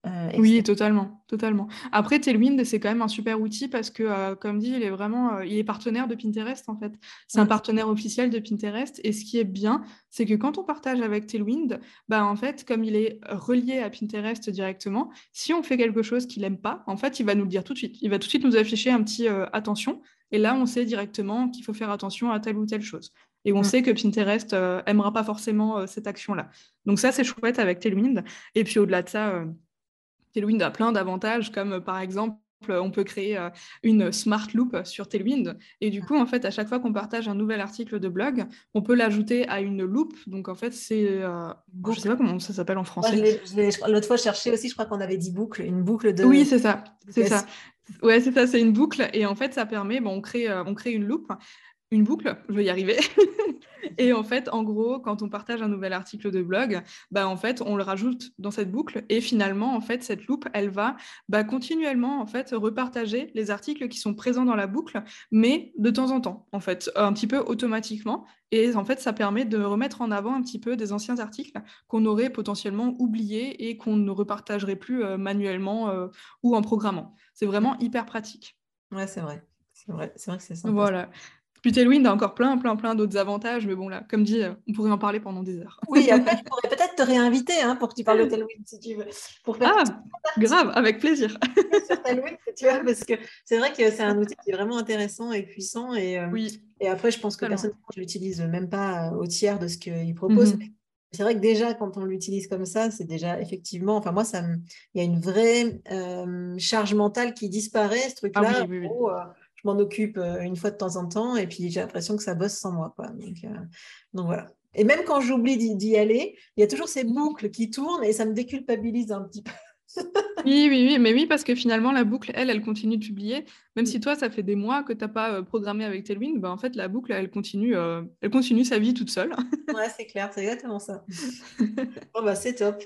euh, oui, totalement, totalement. Après, Tailwind, c'est quand même un super outil parce que, euh, comme dit, il est vraiment, euh, il est partenaire de Pinterest en fait. C'est un partenaire officiel de Pinterest. Et ce qui est bien, c'est que quand on partage avec Tailwind, bah en fait, comme il est relié à Pinterest directement, si on fait quelque chose qu'il n'aime pas, en fait, il va nous le dire tout de suite. Il va tout de suite nous afficher un petit attention. Et là, on sait directement qu'il faut faire attention à telle ou telle chose. Et on mm. sait que Pinterest aimera pas forcément cette action-là. Donc ça, c'est chouette avec Tailwind. Et puis au-delà de ça Tailwind a plein d'avantages, comme euh, par exemple, on peut créer euh, une smart loop sur Tailwind. Et du coup, en fait, à chaque fois qu'on partage un nouvel article de blog, on peut l'ajouter à une loop. Donc, en fait, c'est. Euh, je ne sais pas comment ça s'appelle en français. L'autre fois, je cherchais aussi, je crois qu'on avait dit boucle, une boucle de. Oui, c'est ça. C'est ça. Ouais, c'est ça, c'est une boucle. Et en fait, ça permet, bon, on, crée, on crée une loop une boucle, je vais y arriver. et en fait, en gros, quand on partage un nouvel article de blog, bah, en fait, on le rajoute dans cette boucle et finalement, en fait, cette loupe, elle va bah, continuellement en fait repartager les articles qui sont présents dans la boucle, mais de temps en temps, en fait, un petit peu automatiquement. Et en fait, ça permet de remettre en avant un petit peu des anciens articles qu'on aurait potentiellement oubliés et qu'on ne repartagerait plus euh, manuellement euh, ou en programmant. C'est vraiment hyper pratique. Ouais, c'est vrai. C'est vrai, c'est vrai que c'est ça. Voilà. Puis Tailwind a encore plein, plein, plein d'autres avantages, mais bon, là, comme dit, on pourrait en parler pendant des heures. Oui, après, je pourrais peut-être te réinviter hein, pour que tu parles de Tailwind, si tu veux. Pour ah, grave, avec plaisir. sur Tailwind, tu vois, parce que c'est vrai que c'est un outil qui est vraiment intéressant et puissant. Et, euh, oui. et après, je pense que personnellement, je l'utilise même pas au tiers de ce qu'il propose. Mhm. C'est vrai que déjà, quand on l'utilise comme ça, c'est déjà effectivement, enfin moi, ça il y a une vraie euh, charge mentale qui disparaît, ce truc-là. Ah oui, oui, oui m'en occupe euh, une fois de temps en temps et puis j'ai l'impression que ça bosse sans moi. Quoi. Donc, euh, donc voilà. Et même quand j'oublie d'y aller, il y a toujours ces boucles qui tournent et ça me déculpabilise un petit peu. oui, oui, oui, mais oui, parce que finalement, la boucle, elle, elle continue de publier. Même si toi, ça fait des mois que tu n'as pas euh, programmé avec Tailwind, bah, en fait, la boucle, elle continue, elle continue sa vie toute seule. ouais, c'est clair, c'est exactement ça. bon, bah, c'est top.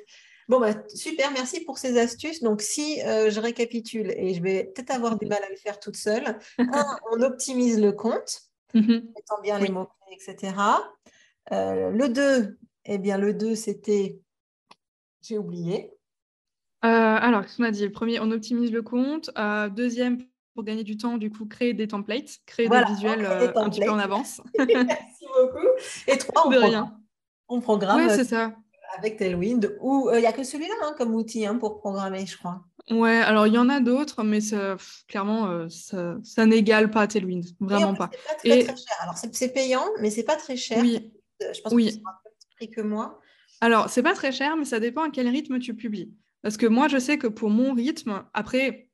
Bon, bah, super, merci pour ces astuces. Donc, si je récapitule, et je vais peut-être avoir du mal à le faire toute seule, un, on optimise le compte, mm mettant bien les mots-clés, etc. le 2, eh bien, le 2, c'était, j'ai oublié. alors, qu'est-ce qu'on a dit? Le premier, on optimise le compte. deuxième, pour gagner du temps, du coup, créer des templates, créer des visuels un petit peu en avance. merci beaucoup. Et trois, on, programme, on programme. Ouais, c'est ça avec Tailwind, ou il n'y a que celui-là hein, comme outil hein, pour programmer, je crois. Ouais, alors il y en a d'autres, mais ça, clairement, ça, ça n'égale pas Tailwind, vraiment pas. pas très, Et... très cher. Alors c'est payant, mais c'est pas très cher. Oui. Je pense oui. que c'est un peu prix que moi. Alors c'est pas très cher, mais ça dépend à quel rythme tu publies. Parce que moi, je sais que pour mon rythme, après,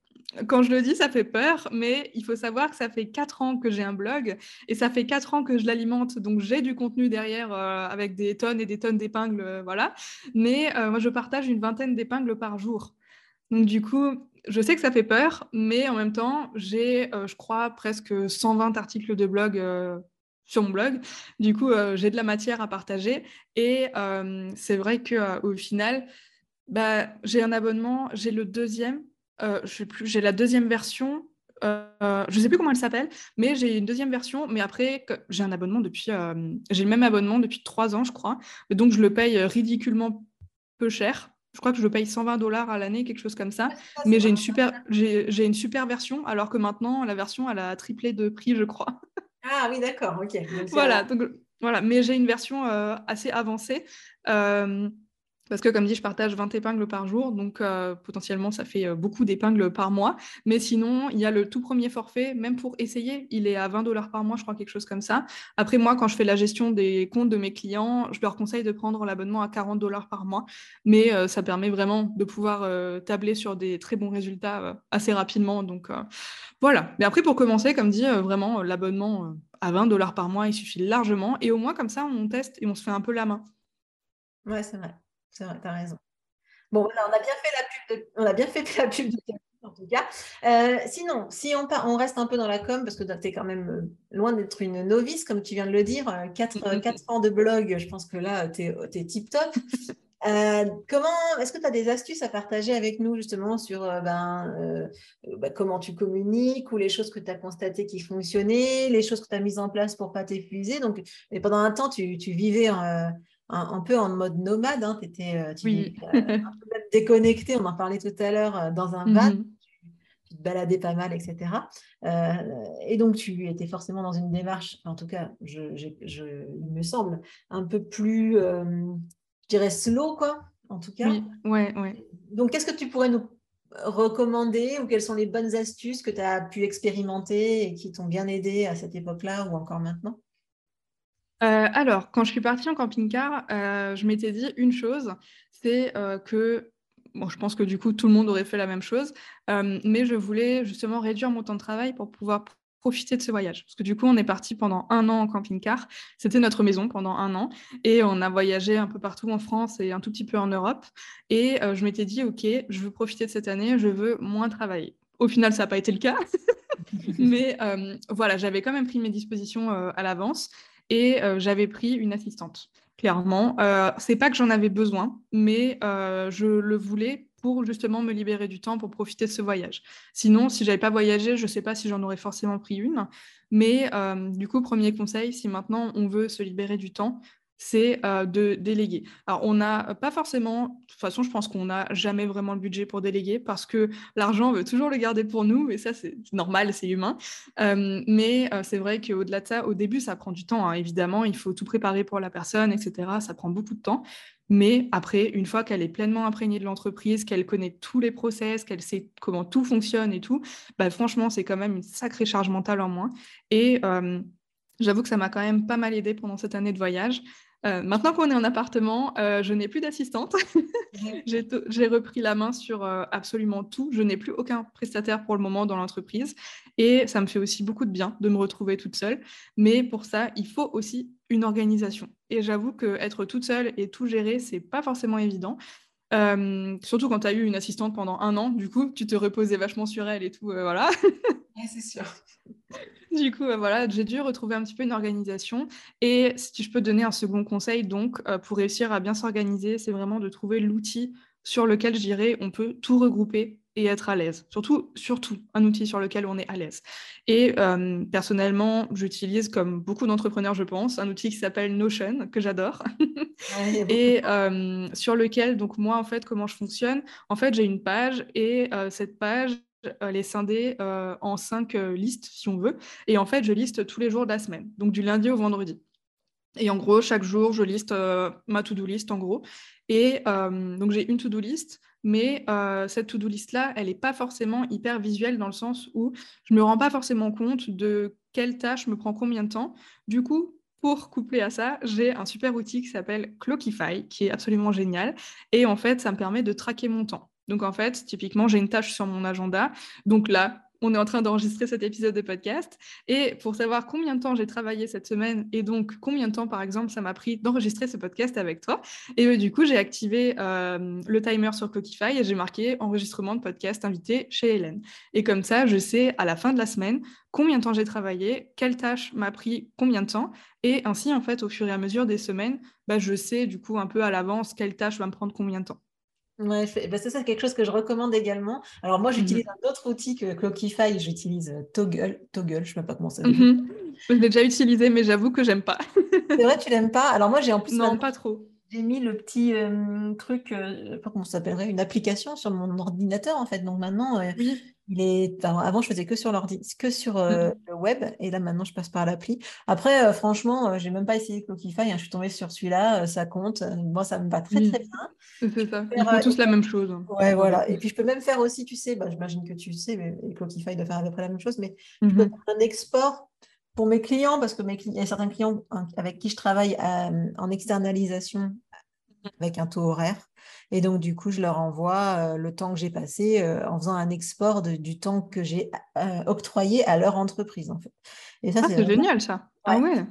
quand je le dis, ça fait peur, mais il faut savoir que ça fait quatre ans que j'ai un blog et ça fait quatre ans que je l'alimente. Donc, j'ai du contenu derrière euh, avec des tonnes et des tonnes d'épingles, euh, voilà. Mais euh, moi, je partage une vingtaine d'épingles par jour. Donc, du coup, je sais que ça fait peur, mais en même temps, j'ai, je crois, presque 120 articles de blog sur mon blog. Du coup, j'ai de la matière à partager et c'est vrai qu'au final, bah, j'ai un abonnement, j'ai le deuxième euh, je sais plus, j'ai la deuxième version. Euh, je ne sais plus comment elle s'appelle, mais j'ai une deuxième version. Mais après, j'ai un abonnement depuis, euh, j'ai le même abonnement depuis trois ans, je crois. Donc je le paye ridiculement peu cher. Je crois que je le paye 120 dollars à l'année, quelque chose comme ça. mais j'ai une super, j'ai une super version, alors que maintenant la version elle a triplé de prix, je crois. Ah oui, d'accord, ok. voilà, donc, voilà. Mais j'ai une version assez avancée. Parce que, comme dit, je partage 20 épingles par jour, donc euh, potentiellement, ça fait euh, beaucoup d'épingles par mois. Mais sinon, il y a le tout premier forfait, même pour essayer, il est à 20 dollars par mois, je crois, quelque chose comme ça. Après, moi, quand je fais la gestion des comptes de mes clients, je leur conseille de prendre l'abonnement à 40 dollars par mois. Mais euh, ça permet vraiment de pouvoir tabler sur des très bons résultats assez rapidement. Donc voilà. Mais après, pour commencer, comme dit, vraiment, l'abonnement à 20 dollars par mois, il suffit largement. Et au moins, comme ça, on teste et on se fait un peu la main. Ouais, c'est vrai. C'est tu as raison. Bon, on a bien fait la pub de, on a en tout cas. Euh, sinon, si on, reste un peu dans la com, parce que tu es quand même euh, loin d'être une novice, comme tu viens de le dire, 4, euh, ans de blog, je pense que là, tu es, tip top. comment est-ce que tu as des astuces à partager avec nous justement sur ben, ben, comment tu communiques ou les choses que tu as constatées qui fonctionnaient, les choses que tu as mises en place pour pas t'épuiser? Donc, et pendant un temps, tu, tu vivais en, un, peu en mode nomade. Hein, étais, euh, tu oui. un peu même déconnecté, on en parlait tout à l'heure, euh, dans un van. Mhm. Tu, te baladais pas mal, etc. Euh, et donc, tu étais forcément dans une démarche, en tout cas, je, il me semble, un peu plus, je dirais, slow, quoi, en tout cas. Oui, ouais, ouais. Donc, qu'est-ce que tu pourrais nous recommander ou quelles sont les bonnes astuces que tu as pu expérimenter et qui t'ont bien aidé à cette époque-là ou encore maintenant? Euh, alors, quand je suis partie en camping-car, euh, je m'étais dit une chose, c'est euh, que, bon, je pense que du coup, tout le monde aurait fait la même chose, mais je voulais justement réduire mon temps de travail pour pouvoir profiter de ce voyage. Parce que du coup, on est parti pendant un an en camping-car. C'était notre maison pendant un an. Et on a voyagé un peu partout en France et un tout petit peu en Europe. Et je m'étais dit, OK, je veux profiter de cette année, je veux moins travailler. Au final, ça n'a pas été le cas. mais voilà, j'avais quand même pris mes dispositions à l'avance et euh, j'avais pris une assistante. Clairement, euh, c'est pas que j'en avais besoin, mais euh, je le voulais pour justement me libérer du temps pour profiter de ce voyage. Sinon, si j'avais pas voyagé, je sais pas si j'en aurais forcément pris une. Mais du coup, premier conseil, si maintenant on veut se libérer du temps, c'est euh, de déléguer. Alors, on n'a pas forcément, de toute façon, je pense qu'on n'a jamais vraiment le budget pour déléguer parce que l'argent veut toujours le garder pour nous, et ça, c'est normal, c'est humain. Euh, mais euh, c'est vrai qu'au-delà de ça, au début, ça prend du temps, hein. évidemment, il faut tout préparer pour la personne, etc. Ça prend beaucoup de temps. Mais après, une fois qu'elle est pleinement imprégnée de l'entreprise, qu'elle connaît tous les process, qu'elle sait comment tout fonctionne et tout, bah, franchement, c'est quand même une sacrée charge mentale en moins. Et j'avoue que ça m'a quand même pas mal aidé pendant cette année de voyage. Euh, maintenant qu'on est en appartement, euh, je n'ai plus d'assistante. J'ai repris la main sur euh, absolument tout. Je n'ai plus aucun prestataire pour le moment dans l'entreprise. Et ça me fait aussi beaucoup de bien de me retrouver toute seule. Mais pour ça, il faut aussi une organisation. Et j'avoue qu'être toute seule et tout gérer, c'est pas forcément évident. surtout quand tu as eu une assistante pendant un an, du coup, tu te reposais vachement sur elle et tout, voilà. c'est sûr. Du coup, euh, voilà, j'ai dû retrouver un petit peu une organisation. Et si je peux donner un second conseil, donc, euh, pour réussir à bien s'organiser, c'est vraiment de trouver l'outil sur lequel je dirais on peut tout regrouper et être à l'aise. Surtout, surtout, un outil sur lequel on est à l'aise. Et euh, personnellement, j'utilise, comme beaucoup d'entrepreneurs, je pense, un outil qui s'appelle Notion, que j'adore. et euh, sur lequel, donc moi, en fait, comment je fonctionne? En fait, j'ai une page et euh, cette page, elle est scindée en cinq listes, si on veut. Et en fait, je liste tous les jours de la semaine, donc du lundi au vendredi. Et en gros, chaque jour, je liste ma to-do list, en gros. Et donc, j'ai une to-do list mais euh, cette to-do list-là, elle n'est pas forcément hyper visuelle dans le sens où je ne me rends pas forcément compte de quelle tâche me prend combien de temps. Du coup, pour coupler à ça, j'ai un super outil qui s'appelle Clockify, qui est absolument génial. Et en fait, ça me permet de traquer mon temps. Donc en fait, typiquement, j'ai une tâche sur mon agenda. Donc là, on est en train d'enregistrer cet épisode de podcast. Et pour savoir combien de temps j'ai travaillé cette semaine et donc combien de temps, par exemple, ça m'a pris d'enregistrer ce podcast avec toi, et euh, du coup, j'ai activé euh, le timer sur Clockify et j'ai marqué enregistrement de podcast invité chez Hélène. Et comme ça, je sais à la fin de la semaine combien de temps j'ai travaillé, quelle tâche m'a pris combien de temps. Et ainsi, en fait, au fur et à mesure des semaines, bah, je sais du coup un peu à l'avance quelle tâche va me prendre combien de temps. Ouais, c'est ça, quelque chose que je recommande également. Alors moi, j'utilise mmh un autre outil que Clockify, j'utilise Toggle. Toggle, je ne sais pas comment ça. Mmh je l'ai déjà utilisé, mais j'avoue que j'aime pas. c'est vrai, tu l'aimes pas? Alors moi, j'ai en plus... Non, pas trop. J'ai mis le petit euh, truc, euh, comment ça s'appellerait, une application sur mon ordinateur en fait. Donc maintenant, oui. Il est... avant, je faisais que sur l'ordi, que sur euh, mmh le web, et là maintenant, je passe par l'appli. Après, euh, franchement, euh, j'ai même pas essayé Clockify. Hein, je suis tombée sur celui-là, ça compte. moi, ça me va très très bien. C'est ça. Ils font tous la même chose. Hein. Ouais, voilà. Et puis, je peux même faire aussi, tu sais, bah, j'imagine que tu sais, mais Clockify doit faire à peu près la même chose, mais je peux mmh faire un export pour mes clients, parce que mes il y a certains clients avec qui je travaille en externalisation avec un taux horaire. Et donc, du coup, je leur envoie euh, le temps que j'ai passé euh, en faisant un export du temps que j'ai euh, octroyé à leur entreprise, en fait. Et ça, ah, c'est génial, ça. Ah ouais.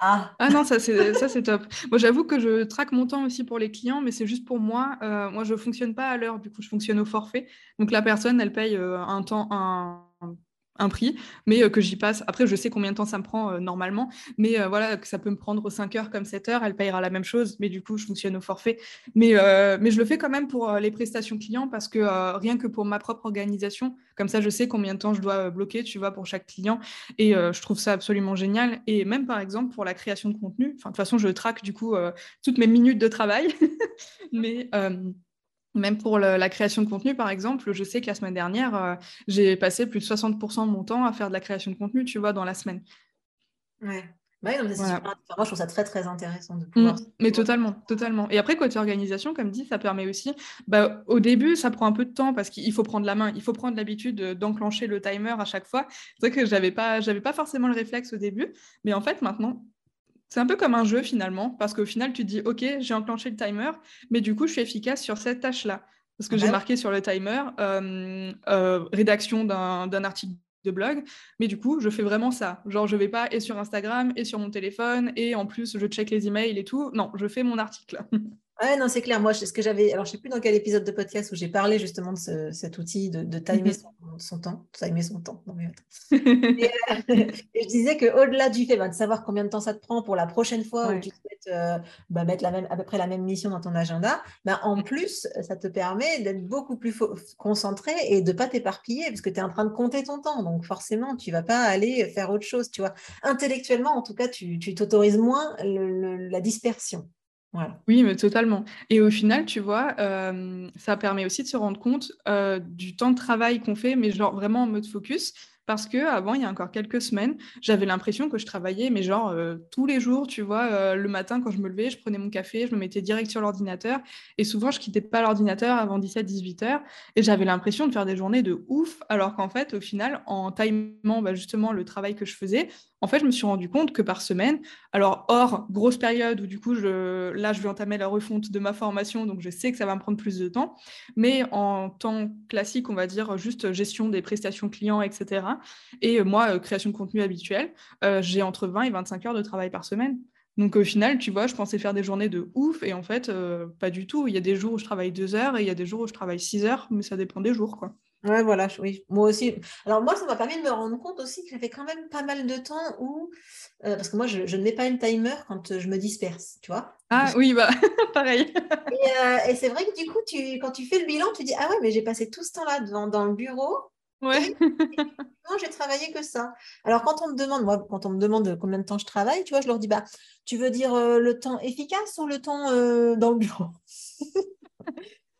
Ah. ah. non, ça c'est ça c'est top. Moi j'avoue que je traque mon temps aussi pour les clients, mais c'est juste pour moi. moi je fonctionne pas à l'heure, du coup je fonctionne au forfait. Donc la personne elle paye un temps un, un prix, mais euh, que j'y passe. Après, je sais combien de temps ça me prend euh, normalement, mais euh, voilà, que ça peut me prendre 5 heures comme 7 heures, elle payera la même chose, mais du coup, je fonctionne au forfait. Mais, mais je le fais quand même pour les prestations clients parce que rien que pour ma propre organisation, comme ça, je sais combien de temps je dois bloquer, tu vois, pour chaque client. Et je trouve ça absolument génial. Et même, par exemple, pour la création de contenu, de toute façon, je traque du coup toutes mes minutes de travail, mais même pour la création de contenu, par exemple, je sais que la semaine dernière, euh, j'ai passé plus de 60% de mon temps à faire de la création de contenu, tu vois, dans la semaine. Ouais. Bah moi, je trouve ça très, très intéressant de mmh, pouvoir. mais totalement, totalement. Et après, côté organisation, comme dit, ça permet aussi. Bah, au début, ça prend un peu de temps parce qu'il faut prendre la main, il faut prendre l'habitude d'enclencher le timer à chaque fois. C'est vrai que j'avais pas, j'avais pas forcément le réflexe au début, mais en fait, maintenant, c'est un peu comme un jeu finalement, parce qu'au final, tu te dis, OK, j'ai enclenché le timer, mais du coup, je suis efficace sur cette tâche-là. Parce que j'ai marqué sur le timer euh, euh, rédaction d'un article de blog, mais du coup, je fais vraiment ça. Genre, je vais pas et sur Instagram et sur mon téléphone, et en plus, je check les emails et tout. Non, je fais mon article. Ouais, non, c'est clair. Moi, ce que j'avais. Alors, je ne sais plus dans quel épisode de podcast où j'ai parlé justement de cet outil de, de timer mhm. son, temps. Timer son temps. Non, mais et, euh, et, je disais qu'au-delà du fait bah, de savoir combien de temps ça te prend pour la prochaine fois où tu souhaites euh, bah, mettre la même, à peu près la même mission dans ton agenda, bah, en plus, ça te permet d'être beaucoup plus concentré et de ne pas t'éparpiller parce que tu es en train de compter ton temps. Donc, forcément, tu ne vas pas aller faire autre chose. Tu vois. Intellectuellement, en tout cas, tu t'autorises moins la dispersion. Oui, mais totalement. Et au final, tu vois, euh, ça permet aussi de se rendre compte euh, du temps de travail qu'on fait, mais genre vraiment en mode focus. Parce que avant, il y a encore quelques semaines, j'avais l'impression que je travaillais, mais genre euh, tous les jours, tu vois, le matin quand je me levais, je prenais mon café, je me mettais direct sur l'ordinateur, et souvent je quittais pas l'ordinateur avant 17-18 heures, et j'avais l'impression de faire des journées de ouf, alors qu'en fait, au final, en timant bah, justement le travail que je faisais, en fait, je me suis rendu compte que par semaine, alors hors grosse période où du coup, je, là, je vais entamer la refonte de ma formation, donc je sais que ça va me prendre plus de temps, mais en temps classique, on va dire juste gestion des prestations clients, etc. Et moi, euh, création de contenu habituel, euh, j'ai entre 20 et 25 heures de travail par semaine. Donc au final, tu vois, je pensais faire des journées de ouf et en fait, euh, pas du tout. Il y a des jours où je travaille deux heures et il y a des jours où je travaille six heures, mais ça dépend des jours, quoi. Ouais, voilà, oui. Moi aussi. Alors, moi, ça m'a permis de me rendre compte aussi que j'avais quand même pas mal de temps où. Euh, parce que moi, je, ne mets pas une timer quand je me disperse, tu vois. Ah oui, bah, pareil. et, c'est vrai que du coup, tu, quand tu fais le bilan, tu dis Ah ouais, mais j'ai passé tout ce temps-là dans, dans le bureau. Ouais. non, j'ai travaillé que ça. Alors, quand on me demande, moi, quand on me demande combien de temps je travaille, tu vois, je leur dis Bah, tu veux dire le temps efficace ou le temps dans le bureau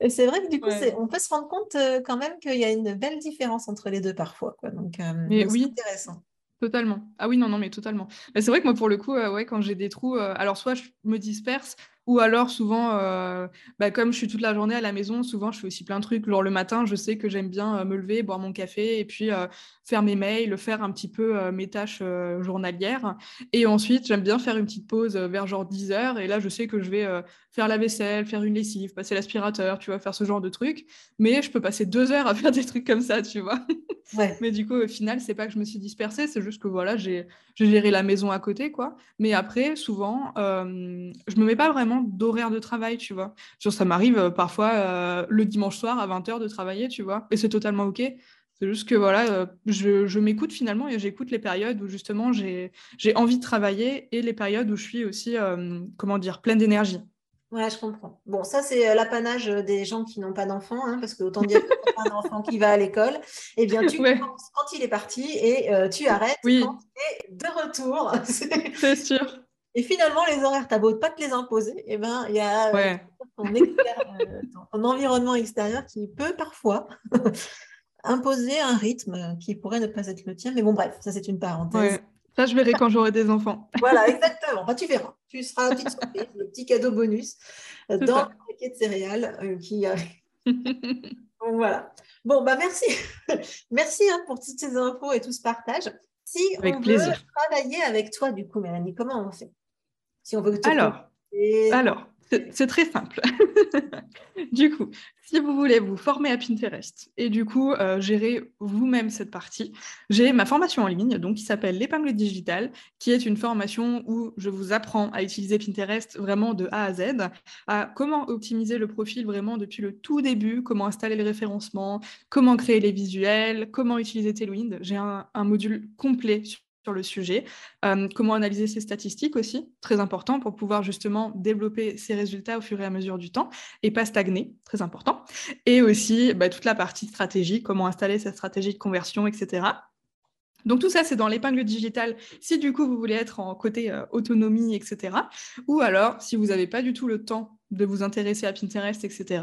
et c'est vrai que du coup, on peut se rendre compte euh, quand même qu'il y a une belle différence entre les deux parfois. Quoi. Donc, euh, oui. c'est intéressant. Totalement. Ah oui, non, non, mais totalement. c'est vrai que moi, pour le coup, euh, ouais, quand j'ai des trous, alors soit je me disperse, ou alors, souvent, euh, bah, comme je suis toute la journée à la maison, souvent, je fais aussi plein de trucs. Genre, le matin, je sais que j'aime bien euh, me lever, boire mon café et puis euh, faire mes mails, faire un petit peu mes tâches journalières. Et ensuite, j'aime bien faire une petite pause vers genre 10 heures. Et là, je sais que je vais faire la vaisselle, faire une lessive, passer l'aspirateur, tu vois, faire ce genre de trucs. Mais je peux passer deux heures à faire des trucs comme ça, tu vois. Mais du coup, au final, c'est pas que je me suis dispersée, c'est juste que voilà, j'ai géré la maison à côté, quoi. Mais après, souvent, je me mets pas vraiment d'horaire de travail, tu vois. Genre, ça m'arrive euh, parfois euh, le dimanche soir à 20h de travailler, tu vois, et c'est totalement OK. C'est juste que voilà, euh, je, m'écoute finalement et j'écoute les périodes où justement j'ai envie de travailler et les périodes où je suis aussi, comment dire, pleine d'énergie. Ouais, je comprends. Bon, ça, c'est l'apanage des gens qui n'ont pas d'enfants, hein, parce que autant dire que pas d'enfant qui va à l'école, eh bien, tu commences quand il est parti et tu arrêtes quand il est de retour. c'est sûr. Et finalement, les horaires, t'as beau pas te les imposer, et eh ben, il y a euh, euh, ton, environnement extérieur qui peut parfois imposer un rythme qui pourrait ne pas être le tien. Mais bon, bref, ça c'est une parenthèse. Ça, je verrai quand j'aurai des enfants. voilà, exactement. tu verras. Tu seras petite surprise, le petit cadeau bonus euh, dans le paquet de céréales qui. voilà. Bon, bah merci. merci hein, pour toutes ces infos et tout ce partage. Si avec on plaisir. veut travailler avec toi, du coup, Mélanie, comment on fait? Alors, alors c'est très simple. du coup, si vous voulez vous former à Pinterest et du coup euh, gérer vous-même cette partie, j'ai ma formation en ligne donc qui s'appelle l'épingle digitale, qui est une formation où je vous apprends à utiliser Pinterest vraiment de A à Z, à comment optimiser le profil vraiment depuis le tout début, comment installer le référencement, comment créer les visuels, comment utiliser Tailwind. J'ai un, un module complet sur sur le sujet. Euh, comment analyser ces statistiques aussi, très important pour pouvoir justement développer ses résultats au fur et à mesure du temps et pas stagner, très important. Et aussi bah, toute la partie stratégie, comment installer sa stratégie de conversion, etc. Donc tout ça, c'est dans l'épingle digitale si du coup vous voulez être en côté euh, autonomie, etc. Ou alors, si vous n'avez pas du tout le temps de vous intéresser à Pinterest, etc.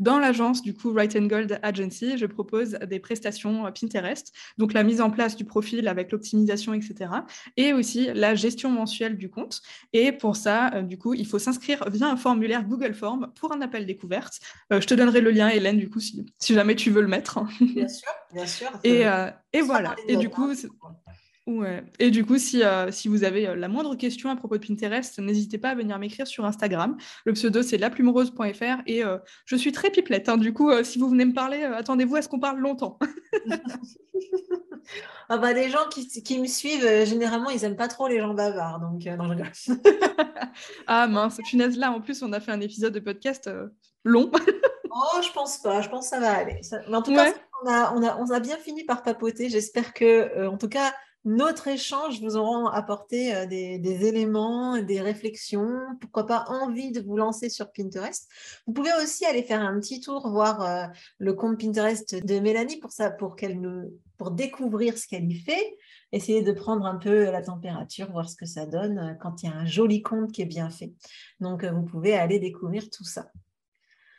Dans l'agence, du coup, Right and Gold Agency, je propose des prestations euh, Pinterest, donc la mise en place du profil avec l'optimisation, etc. Et aussi la gestion mensuelle du compte. Et pour ça, euh, du coup, il faut s'inscrire via un formulaire Google Form pour un appel découverte. Euh, je te donnerai le lien, Hélène, du coup, si, jamais tu veux le mettre. Bien sûr, bien sûr. Et, et voilà. Et du coup, hein. Ouais. Et du coup, si, euh, si vous avez euh, la moindre question à propos de Pinterest, n'hésitez pas à venir m'écrire sur Instagram. Le pseudo, c'est laplumereuse.fr et euh, je suis très pipelette. Hein. Du coup, si vous venez me parler, attendez-vous à ce qu'on parle longtemps. ah bah, les gens qui, qui me suivent, généralement, ils n'aiment pas trop les gens bavards. Donc, non, je ah mince, punaise, là, en plus, on a fait un épisode de podcast long. oh, je pense pas. Je pense que ça va aller. Mais en tout cas, on a, on, a, on a bien fini par papoter. J'espère que, en tout cas, notre échange vous aura apporté euh, des, éléments, des réflexions, pourquoi pas envie de vous lancer sur Pinterest. Vous pouvez aussi aller faire un petit tour, voir euh, le compte Pinterest de Mélanie pour ça, pour pour découvrir ce qu'elle y fait, essayer de prendre un peu la température, voir ce que ça donne euh, quand il y a un joli compte qui est bien fait. Donc, vous pouvez aller découvrir tout ça.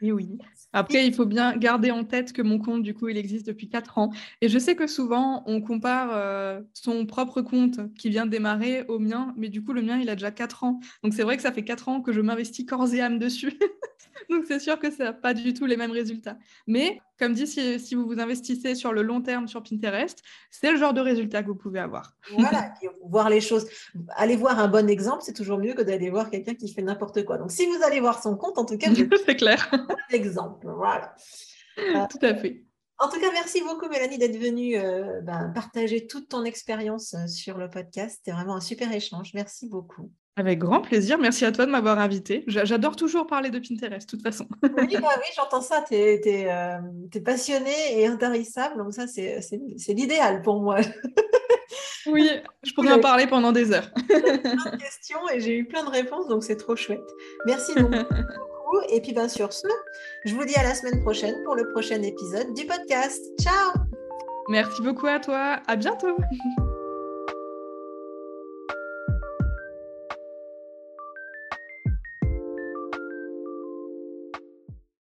Oui, oui. Après, il faut bien garder en tête que mon compte, du coup, il existe depuis 4 ans. Et je sais que souvent, on compare euh, son propre compte qui vient de démarrer au mien, mais du coup, le mien, il a déjà 4 ans. Donc, c'est vrai que ça fait 4 ans que je m'investis corps et âme dessus. Donc, c'est sûr que ça n'a pas du tout les mêmes résultats. Mais, comme dit, si, vous vous investissez sur le long terme sur Pinterest, c'est le genre de résultat que vous pouvez avoir. Voilà, voir les choses. Aller voir un bon exemple, c'est toujours mieux que d'aller voir quelqu'un qui fait n'importe quoi. Donc, si vous allez voir son compte, en tout cas, c'est clair. Exemple, voilà. Tout à fait. En tout cas, merci beaucoup Mélanie d'être venue euh, ben, partager toute ton expérience euh, sur le podcast. C'était vraiment un super échange. Merci beaucoup. Avec grand plaisir. Merci à toi de m'avoir invité. J'adore toujours parler de Pinterest, de toute façon. oui, bah oui j'entends ça. Tu es, euh, passionné et intarissable. Donc ça, c'est l'idéal pour moi. oui, je pourrais en parler pendant des heures. plein de questions et j'ai eu plein de réponses, donc c'est trop chouette. Merci beaucoup. Et puis, bien sur ce, je vous dis à la semaine prochaine pour le prochain épisode du podcast. Ciao Merci beaucoup à toi. À bientôt